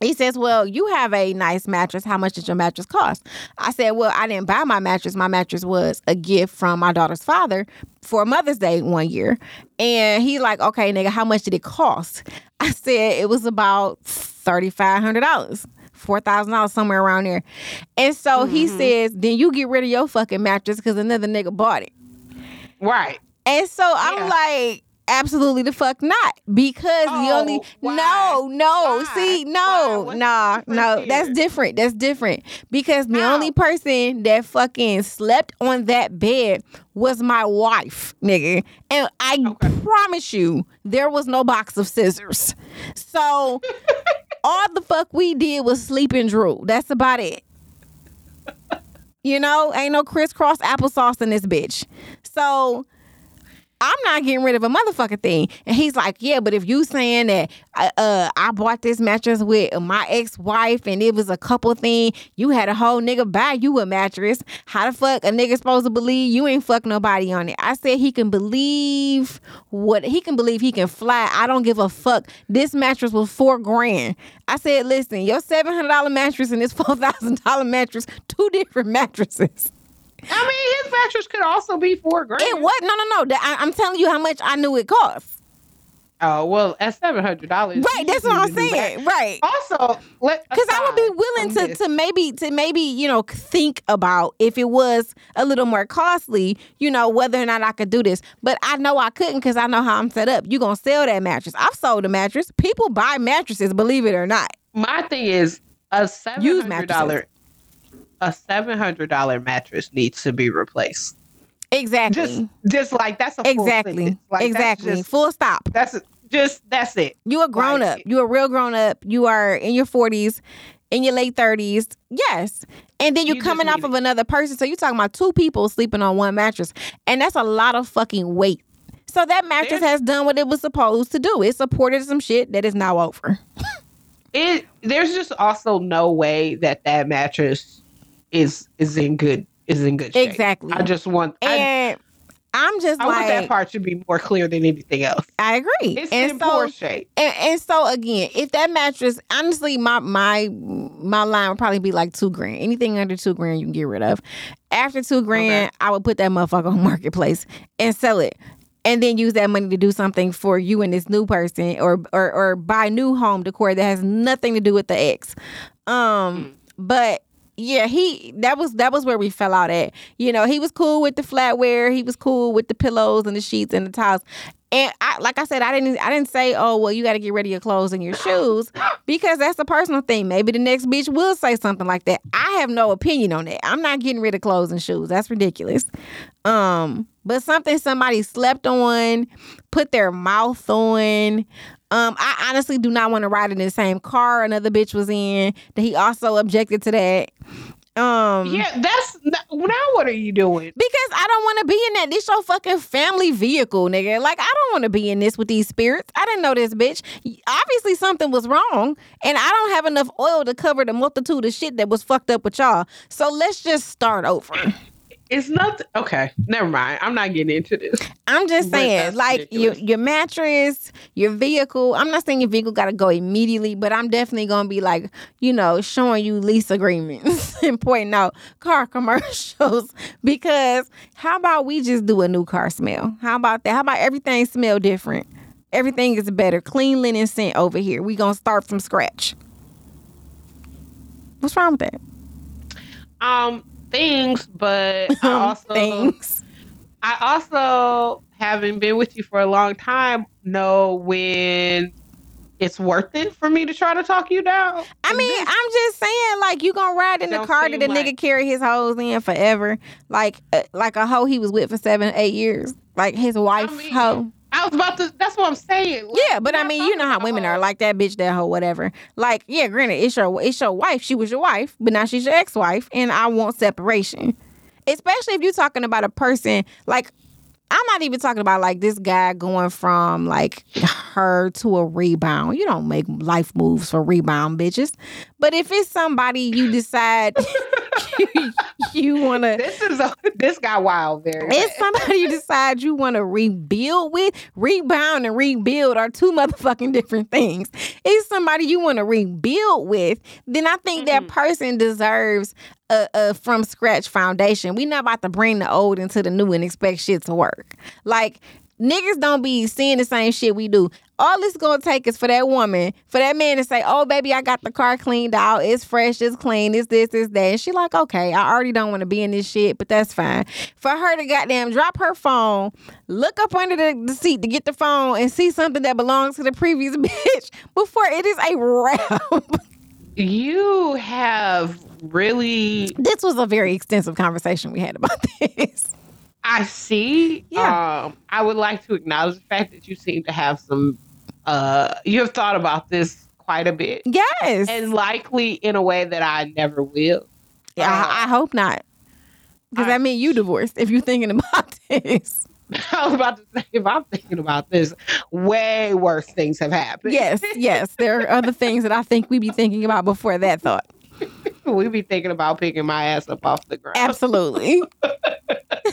he says, Well, you have a nice mattress. How much did your mattress cost? I said, Well, I didn't buy my mattress. My mattress was a gift from my daughter's father for Mother's Day one year. And he like, Okay, nigga, how much did it cost? (laughs) I said it was about $3,500 four thousand dollars somewhere around there. And so he Mm-hmm. says, then you get rid of your fucking mattress because another nigga bought it. Right. And so I'm like, absolutely the fuck not. Because the Oh, only why? no, no, Why? see, no, nah, the no, that's different. That's different. Because the How? only person that fucking slept on that bed was my wife, nigga. And I Okay. promise you, there was no box of scissors. So (laughs) all the fuck we did was sleep and drool. That's about it. You know, ain't no crisscross applesauce in this bitch. So I'm not getting rid of a motherfucking thing. And he's like, yeah, but if you saying that uh, uh, I bought this mattress with my ex-wife and it was a couple thing, you had a whole nigga buy you a mattress. How the fuck a nigga supposed to believe you ain't fuck nobody on it? I said he can believe what he can believe he can fly. I don't give a fuck. This mattress was four grand. I said, listen, your seven hundred dollar mattress and this four thousand dollar mattress, two different mattresses. I mean, his mattress could also be four grand. It what? No, no, no. I, I'm telling you how much I knew it cost. Oh well, at seven hundred dollars. Right, that's what I'm saying. Right. Also, Because I would be willing to, this- to maybe to maybe you know think about if it was a little more costly, you know whether or not I could do this. But I know I couldn't because I know how I'm set up. You gonna sell that mattress? I've sold a mattress. People buy mattresses, believe it or not. My thing is a seven hundred dollar a seven hundred dollar mattress needs to be replaced. Exactly. Just just like that's a full exactly. Like, exactly. just- Full stop. That's just that's it. You a grown Like- up. You a real grown up. You are in your forties, in your late thirties. Yes. And then you're You coming off of another person. So you're talking about two people sleeping on one mattress. And that's a lot of fucking weight. So that mattress There's- has done what it was supposed to do. It supported some shit that is now over. (laughs) It there's just also no way that that mattress is is in good is in good shape. Exactly. I just want And I'm just I want that part to be more clear than anything else. I agree. It's and in so poor shape. And, and so again, if that mattress, honestly, my my my line would probably be like two grand. Anything under two grand, you can get rid of. After two grand, I would put that motherfucker on (laughs) marketplace and sell it, and then use that money to do something for you and this new person, or or or buy new home decor that has nothing to do with the ex. Um, but yeah, he that was that was where we fell out at. You know, he was cool with the flatware, he was cool with the pillows and the sheets and the towels. And I like I said, I didn't I didn't say, oh well, you got to get rid of your clothes and your shoes because that's a personal thing. Maybe the next bitch will say something like that. I have no opinion on that. I'm not getting rid of clothes and shoes. That's ridiculous. Um, but something somebody slept on, put their mouth on. Um, I honestly do not want to ride in the same car another bitch was in. That he also objected to that. Um, Yeah, that's now what are you doing? because I don't want to be in that. This your fucking family vehicle, nigga. Like I don't want to be in this with these spirits. I didn't know this bitch. Obviously something was wrong, and I don't have enough oil to cover the multitude of shit that was fucked up with y'all. So let's just start over. It's not okay. Never mind. I'm not getting into this. I'm just But saying, like your your mattress, your vehicle. I'm not saying your vehicle got to go immediately, but I'm definitely gonna be like, you know, showing you lease agreements (laughs) and pointing out car (laughs) commercials because how about we just do a new car smell? How about that? How about everything smell different? Everything is better. Clean linen scent over here. We gonna start from scratch. What's wrong with that? Um, things, but (laughs) I also Things. I also having been with you for a long time know when it's worth it for me to try to talk you down. I mean, I'm just saying, like, you gonna ride in the Don't car seem that the like- nigga carry his hoes in forever, like, uh, like a hoe he was with for seven, eight years, like his wife mean, hoe. Was about to. That's what I'm saying. Like, Yeah, but I mean, you know how women are, oh. like that bitch, that hoe, whatever. Like, yeah, granted, it's your, it's your wife. She was your wife, but now she's your ex-wife, and I want separation. Especially if you're talking about a person like. I'm not even talking about like this guy going from like her to a rebound. You don't make life moves for rebound bitches. But if it's somebody you decide (laughs) (laughs) you, you want to This is a, this got wild very. If somebody you decide you want to rebuild with. Rebound and rebuild are two motherfucking different things. If somebody you want to rebuild with, then I think that mm-hmm. person deserves a, a from scratch foundation. we not about to bring the old into the new and expect shit to work. Like, niggas don't be seeing the same shit we do. All it's gonna take is for that woman, for that man to say, "Oh, baby, I got the car cleaned out. It's fresh. It's clean. It's this. It's that." And she like, "Okay, I already don't want to be in this shit, but that's fine." For her to goddamn drop her phone, look up under the, the seat to get the phone, and see something that belongs to the previous (laughs) bitch before it is a wrap. (laughs) You have really this was a very extensive conversation we had about (laughs) this. I see. Yeah. Um, I would like to acknowledge the fact that you seem to have some. Uh, you have thought about this quite a bit, Yes. and likely in a way that I never will. Yeah, I, I hope not. Because I- that mean you divorced if you're thinking about (laughs) this. (laughs) I was about to say, if I'm thinking about this, way worse things have happened. Yes, yes. There are other things that I think we'd be thinking about before that thought. (laughs) we'd be thinking about picking my ass up off the ground. Absolutely.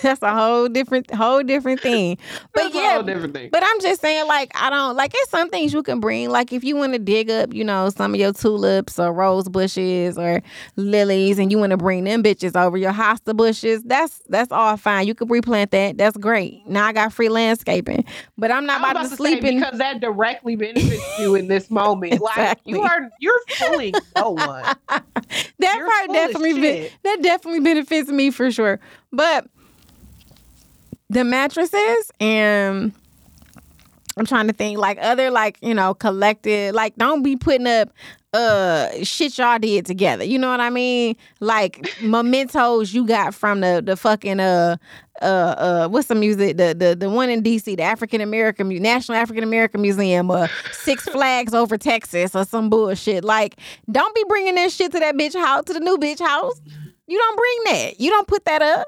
(laughs) That's a whole different whole different thing. But That's a yeah, whole different thing. But I'm just saying, like, I don't like it's some things you can bring. Like, if you want to dig up, you know, some of your tulips or rose bushes or lilies, and you want to bring them bitches over your hosta bushes, that's that's all fine. You could replant that. That's great. Now I got free landscaping, but I'm not I'm about, to say, sleep in. because that directly benefits you in this moment. (laughs) Like Exactly. you are, you're fooling no one. That you're part definitely be, that definitely benefits me for sure. But the mattresses and I'm trying to think like other like you know collected like don't be putting up uh shit y'all did together. You know what I mean? Like mementos you got from the the fucking uh uh uh what's the music the the the one in DC the African American National African American Museum or Six (laughs) Flags over Texas or some bullshit. Like don't be bringing that shit to that bitch house to the new bitch house. You don't bring that. You don't put that up.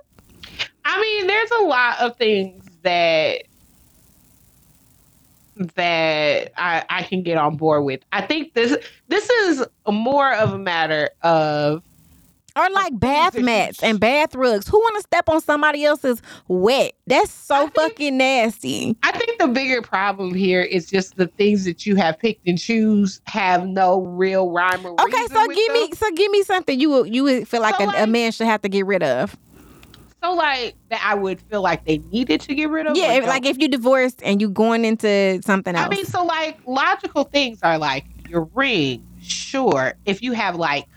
I mean, there's a lot of things that that I, I can get on board with. I think this this is more of a matter of Or like bath mats and bath rugs. Who want to step on somebody else's wet? That's so think- fucking nasty. I think the bigger problem here is just the things that you have picked and choose have no real rhyme or Okay, reason so give me so give me something you would you would feel like, So, a, a man should have to get rid of. So like that I would feel like they needed to get rid of. Yeah, if, like if you divorced and you going into something else. I mean, so like logical things are like your ring, sure. If you have like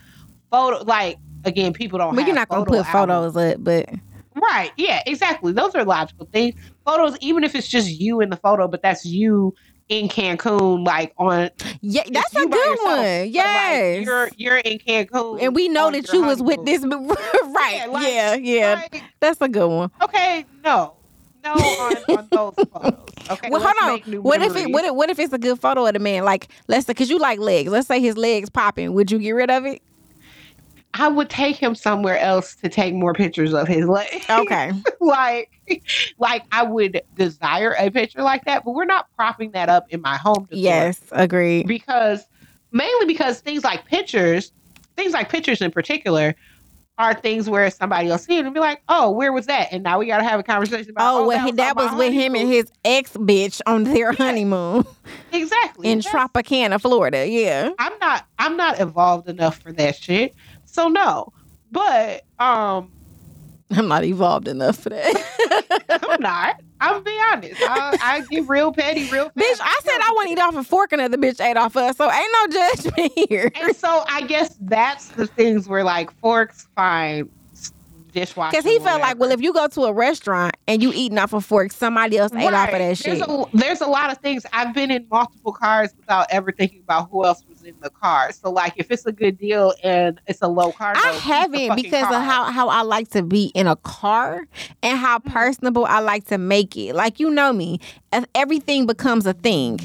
photo, like again, people don't. but you're not gonna put photos up, but Right. Yeah, exactly. Those are logical things. Photos, even if it's just you in the photo, but that's you in Cancun, like on yeah, that's a good yourself, one. but, like, Yes. you're you're in Cancun. and we know that you was with this (laughs) right. Yeah, like- yeah, yeah. Like, That's a good one. okay, no. No on, (laughs) on those photos. Okay. Well, hold on. What if it what if, what if it's a good photo of the man? Like, let's say, cause you like legs. Let's say his legs popping. Would you get rid of it? I would take him somewhere else to take more pictures of his leg. Okay. (laughs) like like I would desire a picture like that, but we're not propping that up in my home. decor. yes, agreed. because mainly because things like pictures, things like pictures in particular, are things where somebody else see it and be like, "Oh, where was that?" And now we got to have a conversation about. Oh, oh well, he, on that was with him and his ex bitch on their honeymoon (laughs) exactly in Tropicana, Florida. Yeah. I'm not. I'm not evolved enough for that shit. So no, but um, I'm not evolved enough for that. I'm not. I'm be honest. I, I get real petty, real. (laughs) bitch. I said I want to eat off a fork, and other bitch ate off us, so ain't no judgment (laughs) here. And so I guess that's the things where like forks, fine, dishwasher. Because he felt like, well, if you go to a restaurant and you eating off a fork, somebody else ate off of Right. that shit. A, there's a lot of things. I've been in multiple cars without ever thinking about who else in the car. So like, if it's a good deal and it's a low car, I haven't because of how, how I like to be in a car and how Mm-hmm. personable I like to make it. Like you know me, if everything becomes a thing.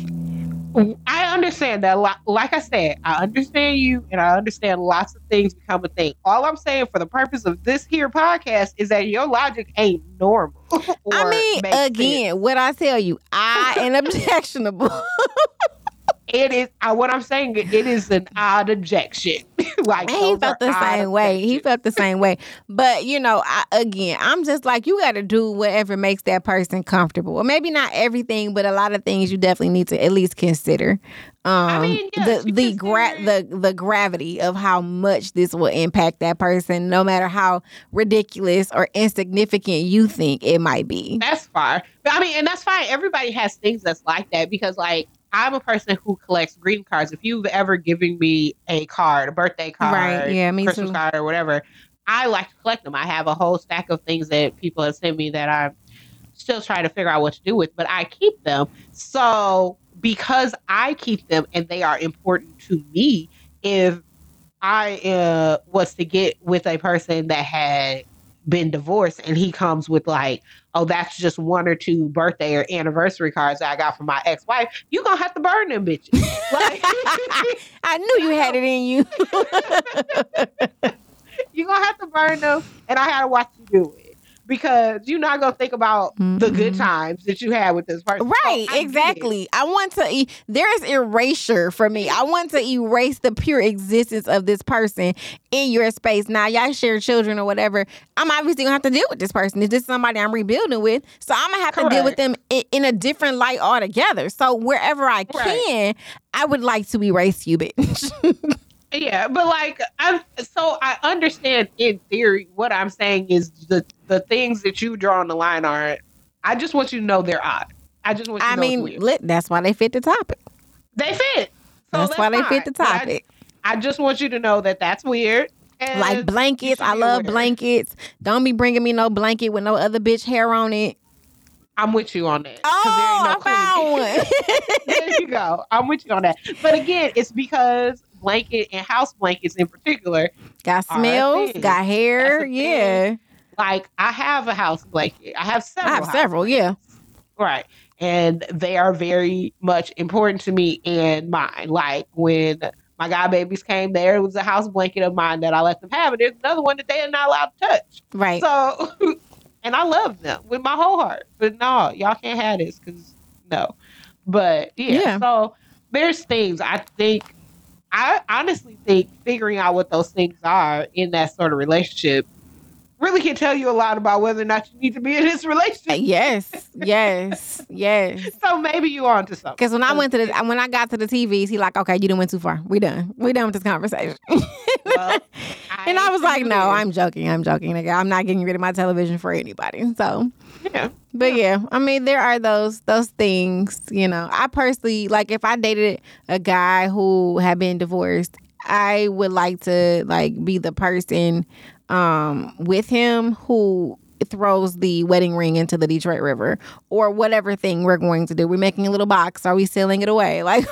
I understand that. Li- Like I said, I understand you, and I understand lots of things become a thing. All I'm saying, for the purpose of this here podcast, is that your logic ain't normal. (laughs) I mean, again, what I tell you, I am objectionable. (laughs) it is. I, what I'm saying, it is an odd objection. (laughs) like he felt the same way. He felt the same way. But you know, I, again, I'm just like you got to do whatever makes that person comfortable. Or maybe not everything, but a lot of things you definitely need to at least consider. Um, mean, yes, the the gra- the the gravity of how much this will impact that person, no matter how ridiculous or insignificant you think it might be. That's fine. But I mean, and that's fine. Everybody has things that's like that because, like, I'm a person who collects greeting cards. If you've ever given me a card, a birthday card, Right, yeah, me Christmas too. card, or whatever, I like to collect them. I have a whole stack of things that people have sent me that I'm still trying to figure out what to do with, but I keep them. So because I keep them and they are important to me, if I uh, was to get with a person that had been divorced and he comes with like, oh, that's just one or two birthday or anniversary cards that I got from my ex-wife, you gonna have to burn them bitches. (laughs) Like, I knew you had it in you. (laughs) you gonna have to burn them, and I had to watch you do it because you're not gonna think about the good Mhm. times that you had with this person. Right, So I exactly. I want to. E- there's erasure for me. I want to erase the pure existence of this person in your space. Now, y'all share children or whatever. I'm obviously gonna have to deal with this person. Is this somebody I'm rebuilding with? So I'm gonna have to deal with them in, in a different light altogether. So wherever I can, I would like to erase you, bitch. (laughs) Yeah, but like I'm so I understand in theory what I'm saying is the the things that you draw on the line are I just want you to know they're odd. I just want you I know mean, weird. lit, that's why they fit the topic. they fit. So That's, why they fit the But I- topic. I, just want you to know that that's weird. And like blankets. I love aware. blankets. Don't be bringing me no blanket with no other bitch hair on it. I'm with you on that. Oh, there I found one. (laughs) there you go. I'm with you on that. But again, it's because blanket and house blankets in particular, got smells, got hair. Yeah, like I have a house blanket. I have several. I have several. Yeah, Right. And they are very much important to me and mine. Like when my god babies came, there it was a house blanket of mine that I let them have. And there's another one that they are not allowed to touch. right. So, (laughs) and I love them with my whole heart. But no, y'all can't have this because no. But yeah, Yeah. so there's things I think, I honestly think figuring out what those things are in that sort of relationship really can tell you a lot about whether or not you need to be in this relationship. Uh, yes, yes, yes. (laughs) So maybe you on to something. Because when I went to the when I got to the TVs, he like, okay, you done went too far. We done. We done with this conversation. (laughs) Well, and I was like, no, I'm joking. I'm joking. Nigga. I'm not getting rid of my television for anybody. So yeah. But yeah, I mean, there are those those things. You know, I personally like if I dated a guy who had been divorced, I would like to like be the person um with him who throws the wedding ring into the Detroit River or whatever thing we're going to do. We're making a little box. Are we sealing it away? (laughs) Like,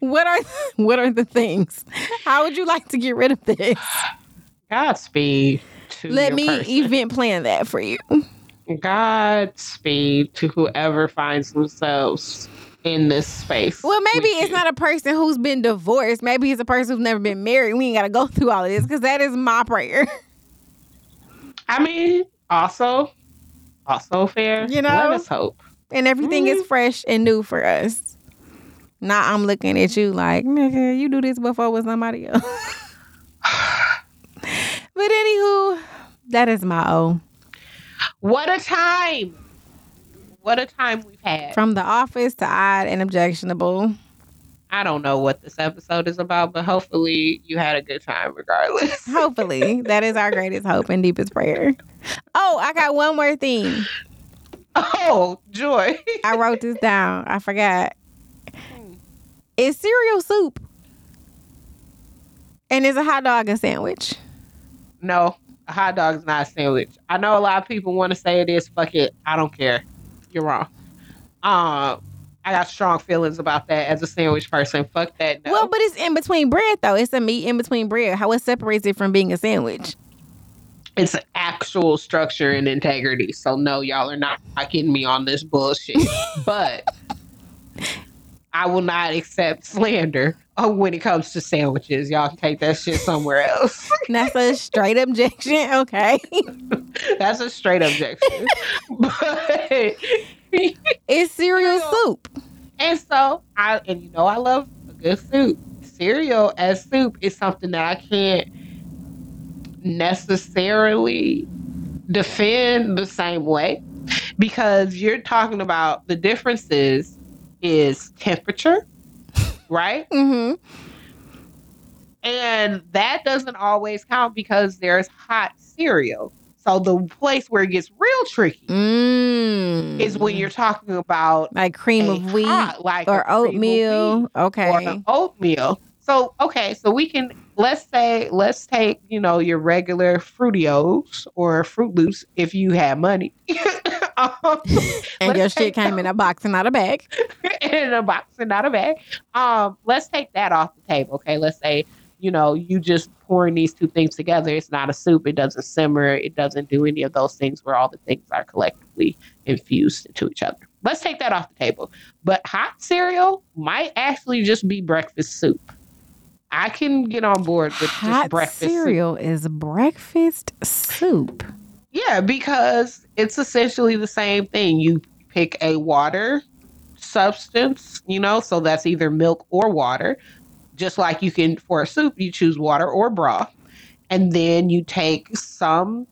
what are what are the things? How would you like to get rid of this? Godspeed to Let me person. event plan that for you. Godspeed to whoever finds themselves in this space. Well, maybe it's you. not a person who's been divorced. Maybe it's a person who's never been married. We ain't got to go through all of this because that is my prayer. (laughs) I mean, also, also fair. You know? let us hope. And everything is mm-hmm. fresh and new for us. Now I'm looking at you like, nigga, you do this before with somebody else. (laughs) but anywho, that is my O. What a time! What a time we've had. From the office to odd and objectionable. I don't know what this episode is about, but hopefully you had a good time regardless. (laughs) Hopefully, that is our greatest hope and deepest prayer. Oh, I got one more thing. oh, joy. I wrote this down. I forgot. Is cereal soup? And is a hot dog a sandwich? No, a hot dog's not a sandwich. I know a lot of people want to say it is. Fuck it. I don't care. You're wrong. Um, I got strong feelings about that as a sandwich person. Fuck that. No. Well, but it's in between bread though. It's a meat in between bread. How it separates it from being a sandwich? it's actual structure and integrity. So no, y'all are not, getting me on this bullshit. (laughs) but I will not accept slander uh, when it comes to sandwiches. Y'all can take that shit somewhere else. (laughs) That's a straight objection. Okay. (laughs) That's a straight objection. but (laughs) It's cereal soup. and so I and you know I love a good soup. cereal as soup is something that I can't necessarily defend the same way because you're talking about the differences is temperature, (laughs) right? Mm-hmm. And that doesn't always count because there's hot cereal. So the place where it gets real tricky Mm. is when you're talking about like cream of wheat hot, like or a cream of oatmeal. Okay. or oatmeal. So okay, so we can let's say let's take you know your regular Fruitios or Froot Loops if you have money. (laughs) um, and your shit came in a box and not a bag. (laughs) in a box and not a bag. Um, let's take that off the table. Okay, let's say you know you just pouring these two things together. It's not a soup. It doesn't simmer. It doesn't do any of those things where all the things are collectively infused into each other. Let's take that off the table. But hot cereal might actually just be breakfast soup. I can get on board with just Hot breakfast soup. cereal is breakfast soup. Yeah, because it's essentially the same thing. You pick a water substance, you know, so that's either milk or water. Just like you can, for a soup, you choose water or broth. And then you take some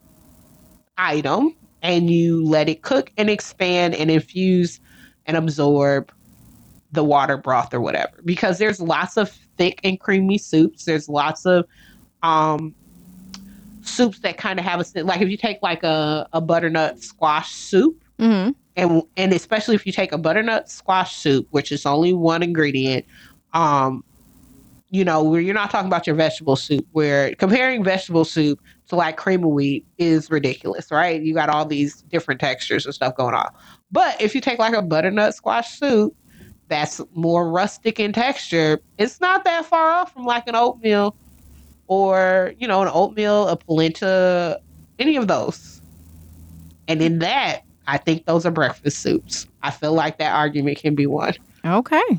item and you let it cook and expand and infuse and absorb the water broth or whatever. Because there's lots of thick and creamy soups. There's lots of um soups that kind of have a like if you take like a, a butternut squash soup Mm-hmm. and and especially if you take a butternut squash soup which is only one ingredient um you know where you're not talking about your vegetable soup where comparing vegetable soup to like cream of wheat is ridiculous right? You got all these different textures and stuff going on. But if you take like a butternut squash soup that's more rustic in texture it's not that far off from like an oatmeal or you know an oatmeal a polenta any of those. And in that i think those are breakfast soups. I feel like that argument can be won. Okay.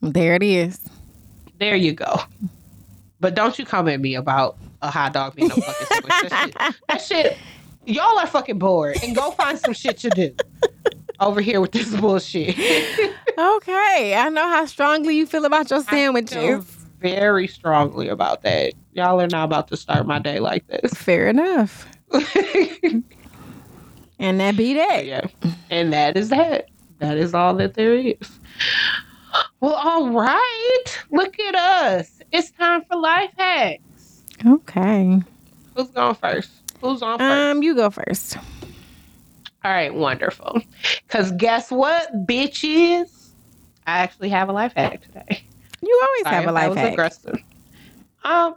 There it is. There you go but don't you come at me about a hot dog being a fucking sandwich that, shit, that shit y'all are fucking bored and go find some shit to do over here with this bullshit Okay. I know how strongly you feel about your (laughs) I feel sandwiches. very strongly about that y'all are not about to start my day like this Fair enough. (laughs) And that be that. yeah. And that is that. That is all that there is. Well, all right. Look at us. It's time for life hacks. Okay. Who's going first? Who's on first? Um, you go first. all right, wonderful. Because guess what, bitches? I actually have a life hack today. You always Sorry have a life was hack. aggressive. Um.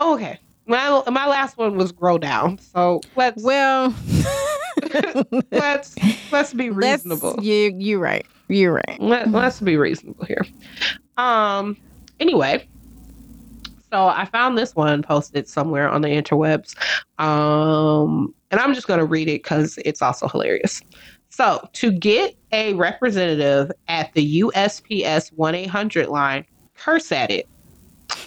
Okay. My my last one was grow down. So let's Well, (laughs) let's let's be let's- reasonable. You you're right. You're right. Let, let's be reasonable here. Um. Anyway, so I found this one posted somewhere on the interwebs, um, and I'm just going to read it because it's also hilarious. So, to get a representative at the USPS 1 800 line, curse at it.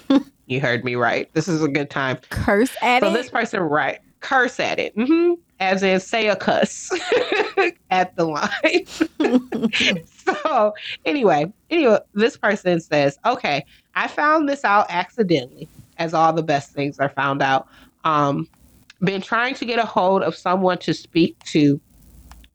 (laughs) you heard me right. This is a good time. Curse at So it. So, this person, right, curse at it. hmm As in say a cuss (laughs) at the line. (laughs) (laughs) so anyway, anyway, this person says, okay, I found this out accidentally, as all the best things are found out. Um, been trying to get a hold of someone to speak to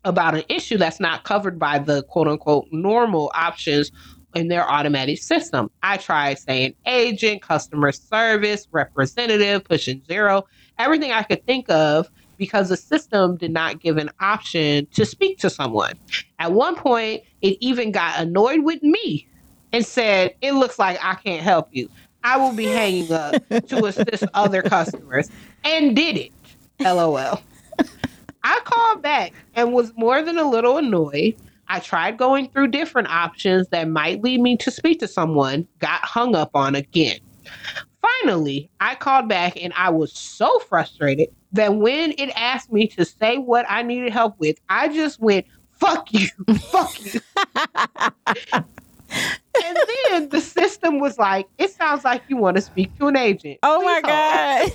about an issue that's not covered by the quote unquote normal options in their automatic system. I tried saying agent, customer service, representative, pushing zero, everything I could think of because the system did not give an option to speak to someone. At one point, it even got annoyed with me and said, It looks like I can't help you. I will be hanging up to (laughs) assist other customers and did it. LOL. I called back and was more than a little annoyed. I tried going through different options that might lead me to speak to someone, got hung up on again. Finally, I called back and I was so frustrated that when it asked me to say what I needed help with, I just went, fuck you, (laughs) fuck you. and then the system was like, it sounds like you want to speak to an agent. oh my hold." god.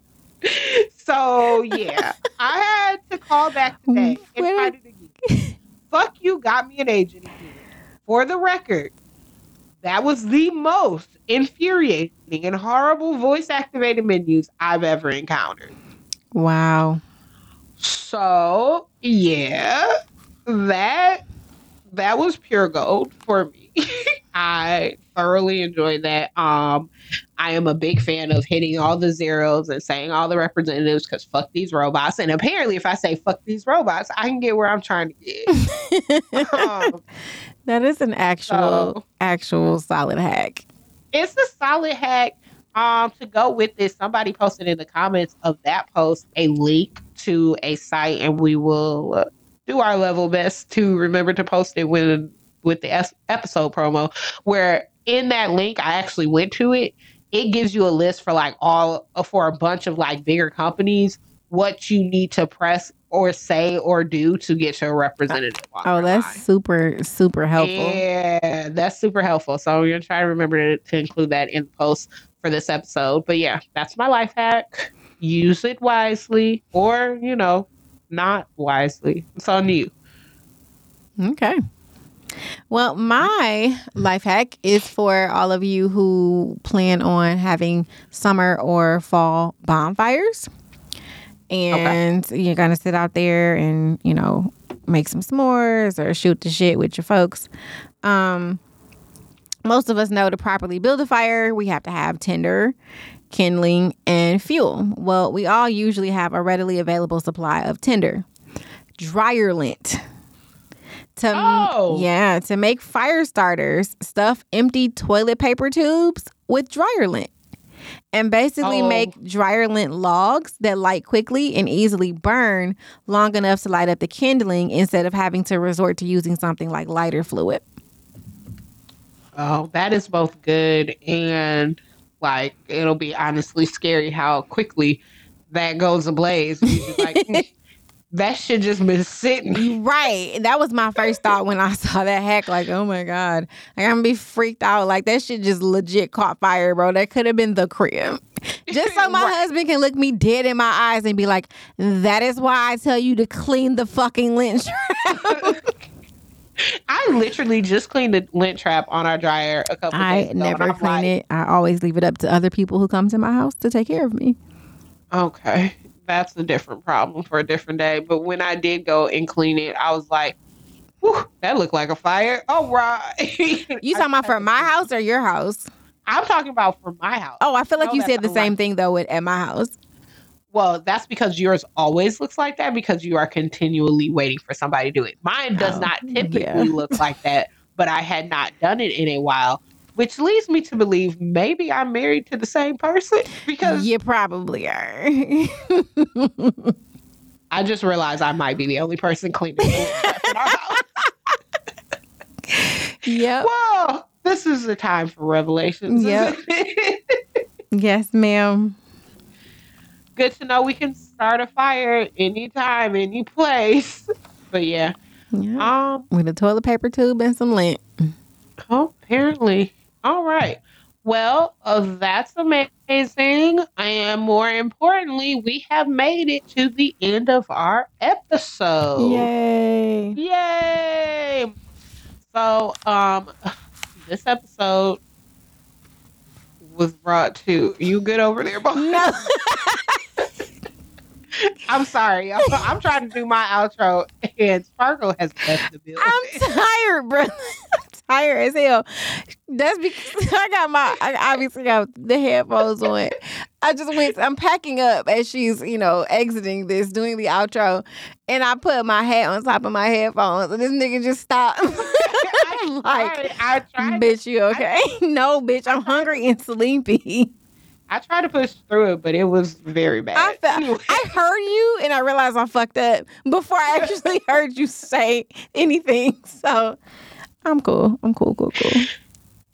(laughs) So yeah, I had to call back today and Where it again. Fuck you, got me an agent again. For the record, that was the most infuriating and horrible voice activated menus I've ever encountered. Wow. So yeah, that that was pure gold for me. (laughs) I thoroughly enjoyed that. Um, I am a big fan of hitting all the zeros and saying all the representatives because fuck these robots. And apparently, if I say fuck these robots, I can get where I'm trying to get. (laughs) um, That is an actual, So- actual solid hack. it's a solid hack. Um, to go with this, somebody posted in the comments of that post a link to a site, and we will do our level best to remember to post it when with the episode promo. Where in that link, I actually went to it. It gives you a list for like all for a bunch of like bigger companies what you need to press or say or do to get your representative. Oh, that's line. super, super helpful. Yeah, that's super helpful. So we're gonna try to remember to, to include that in the post for this episode. But yeah, that's my life hack. Use it wisely, or you know, not wisely. It's on you. Okay. Well, my life hack is for all of you who plan on having summer or fall bonfires. And you're going to sit out there and, you know, make some s'mores or shoot the shit with your folks. Um, most of us know to properly build a fire, we have to have tinder, kindling, and fuel. Well, we all usually have a readily available supply of tinder. Dryer lint. To Oh. yeah, to make fire starters, stuff empty toilet paper tubes with dryer lint. And basically Oh. make dryer lint logs that light quickly and easily burn long enough to light up the kindling instead of having to resort to using something like lighter fluid. Oh, that is both good and like it'll be honestly scary how quickly that goes ablaze. Like, "Mm, (laughs) that should just been sitting. Right. That was my first thought when I (laughs) saw that hack. Like, oh my God. Like, I'm gonna be freaked out. Like, that shit just legit caught fire, bro. That could have been the crib. (laughs) Just so my Right. husband can look me dead in my eyes and be like, that is why I tell you to clean the fucking lint trap. (laughs) I literally just cleaned the lint trap on our dryer a couple I days ago. and never clean like, it. I always leave it up to other people who come to my house to take care of me. Okay, that's a different problem for a different day. But when I did go and clean it, I was like, Whew, that looked like a fire. All right. (laughs) You talking about for my house or your house? I'm talking about for my house. Oh, I feel like you said the same thing though with, at my house. Well, that's because yours always looks like that because you are continually waiting for somebody to do it. Mine does Oh, not typically yeah. look like that, but I had not done it in a while, which leads me to believe maybe I'm married to the same person because You probably are. I just realized I might be the only person cleaning in our house. yep. Well, this is the time for revelations. Yep. Yes, ma'am. Good to know we can start a fire anytime, any place. But yeah, um, With a toilet paper tube and some lint. oh, apparently, all right. Well, uh, that's amazing. And more importantly, we have made it to the end of our episode. Yay. Yay! So, um, this episode was brought to you. Good over there, boy? No. (laughs) I'm sorry. I'm, I'm trying to do my outro, and Sparkle has left the building. I'm tired, bro. (laughs) Tired as hell. That's because (laughs) I got my, I obviously got the headphones on. I just went, I'm packing up as she's, you know, exiting this, doing the outro. And I put my hat on top of my headphones. And this nigga just stopped. (laughs) I'm like, I, I tried. bitch, you okay? (laughs) no, bitch, I'm hungry and sleepy. I tried to push through it, but it was very bad. I felt, Anyway. I heard you and I realized I fucked up before I actually heard you say anything. So I'm cool. I'm cool, cool, cool.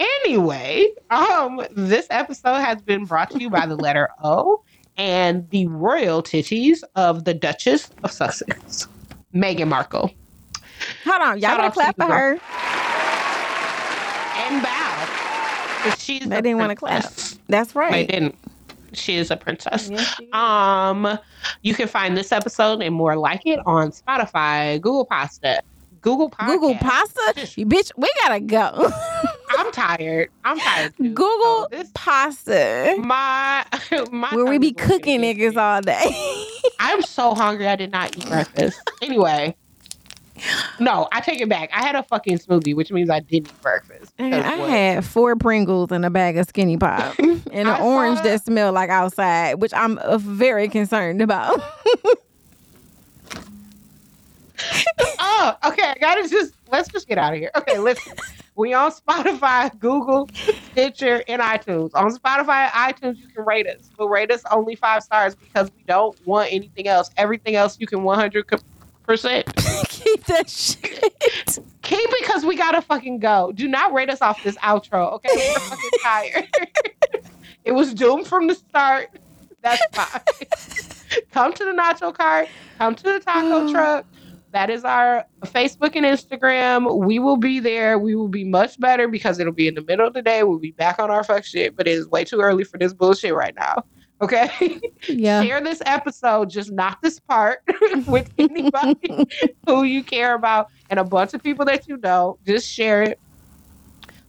Anyway, um, this episode has been brought to you by the letter O and the royal titties of the Duchess of Sussex, Meghan Markle, Hold on. Y'all Shout gotta clap for her. and bow. She's They didn't want to clap. That's They right. didn't. She is a princess. Yes, is. Um, you can find this episode and more like it on Spotify, Google Pasta, Google Podcast. Google pasta? (laughs) You bitch, we gotta go. (laughs) I'm tired. I'm tired. Too. Google So this pasta. my (laughs) my Where we be cooking niggas all day. I'm so hungry. I did not eat breakfast. Anyway, no, I take it back. I had a fucking smoothie, which means I didn't eat breakfast. I what? had four Pringles and a bag of Skinny Pop and an orange that. that smelled like outside, which I'm uh, very concerned about. (laughs) Oh, okay. I gotta just let's just get out of here. Okay, listen. We on Spotify, Google, Stitcher, and iTunes. On Spotify and iTunes, you can rate us. But rate us only five stars because we don't want anything else. Everything else you can 100 percent (laughs) Keep that shit. keep it because we gotta fucking go. Do not rate us off this outro. Okay, we're fucking (laughs) tired. it was doomed from the start. That's fine. come to the nacho cart. Come to the taco (sighs) truck. That is our Facebook and Instagram. We will be there. We will be much better because it'll be in the middle of the day. We'll be back on our fuck shit, but it is way too early for this bullshit right now. Okay? (laughs) Yeah. Share this episode, just not this part, (laughs) with anybody (laughs) who you care about and a bunch of people that you know. Just share it,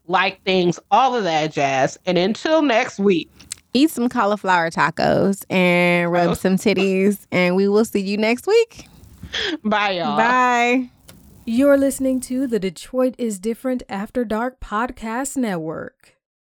like things, all of that jazz. And until next week, Eat some cauliflower tacos and rub Oh. some titties, and we will see you next week. (laughs) bye, y'all. Bye. You're listening to the Detroit is Different After Dark Podcast Network.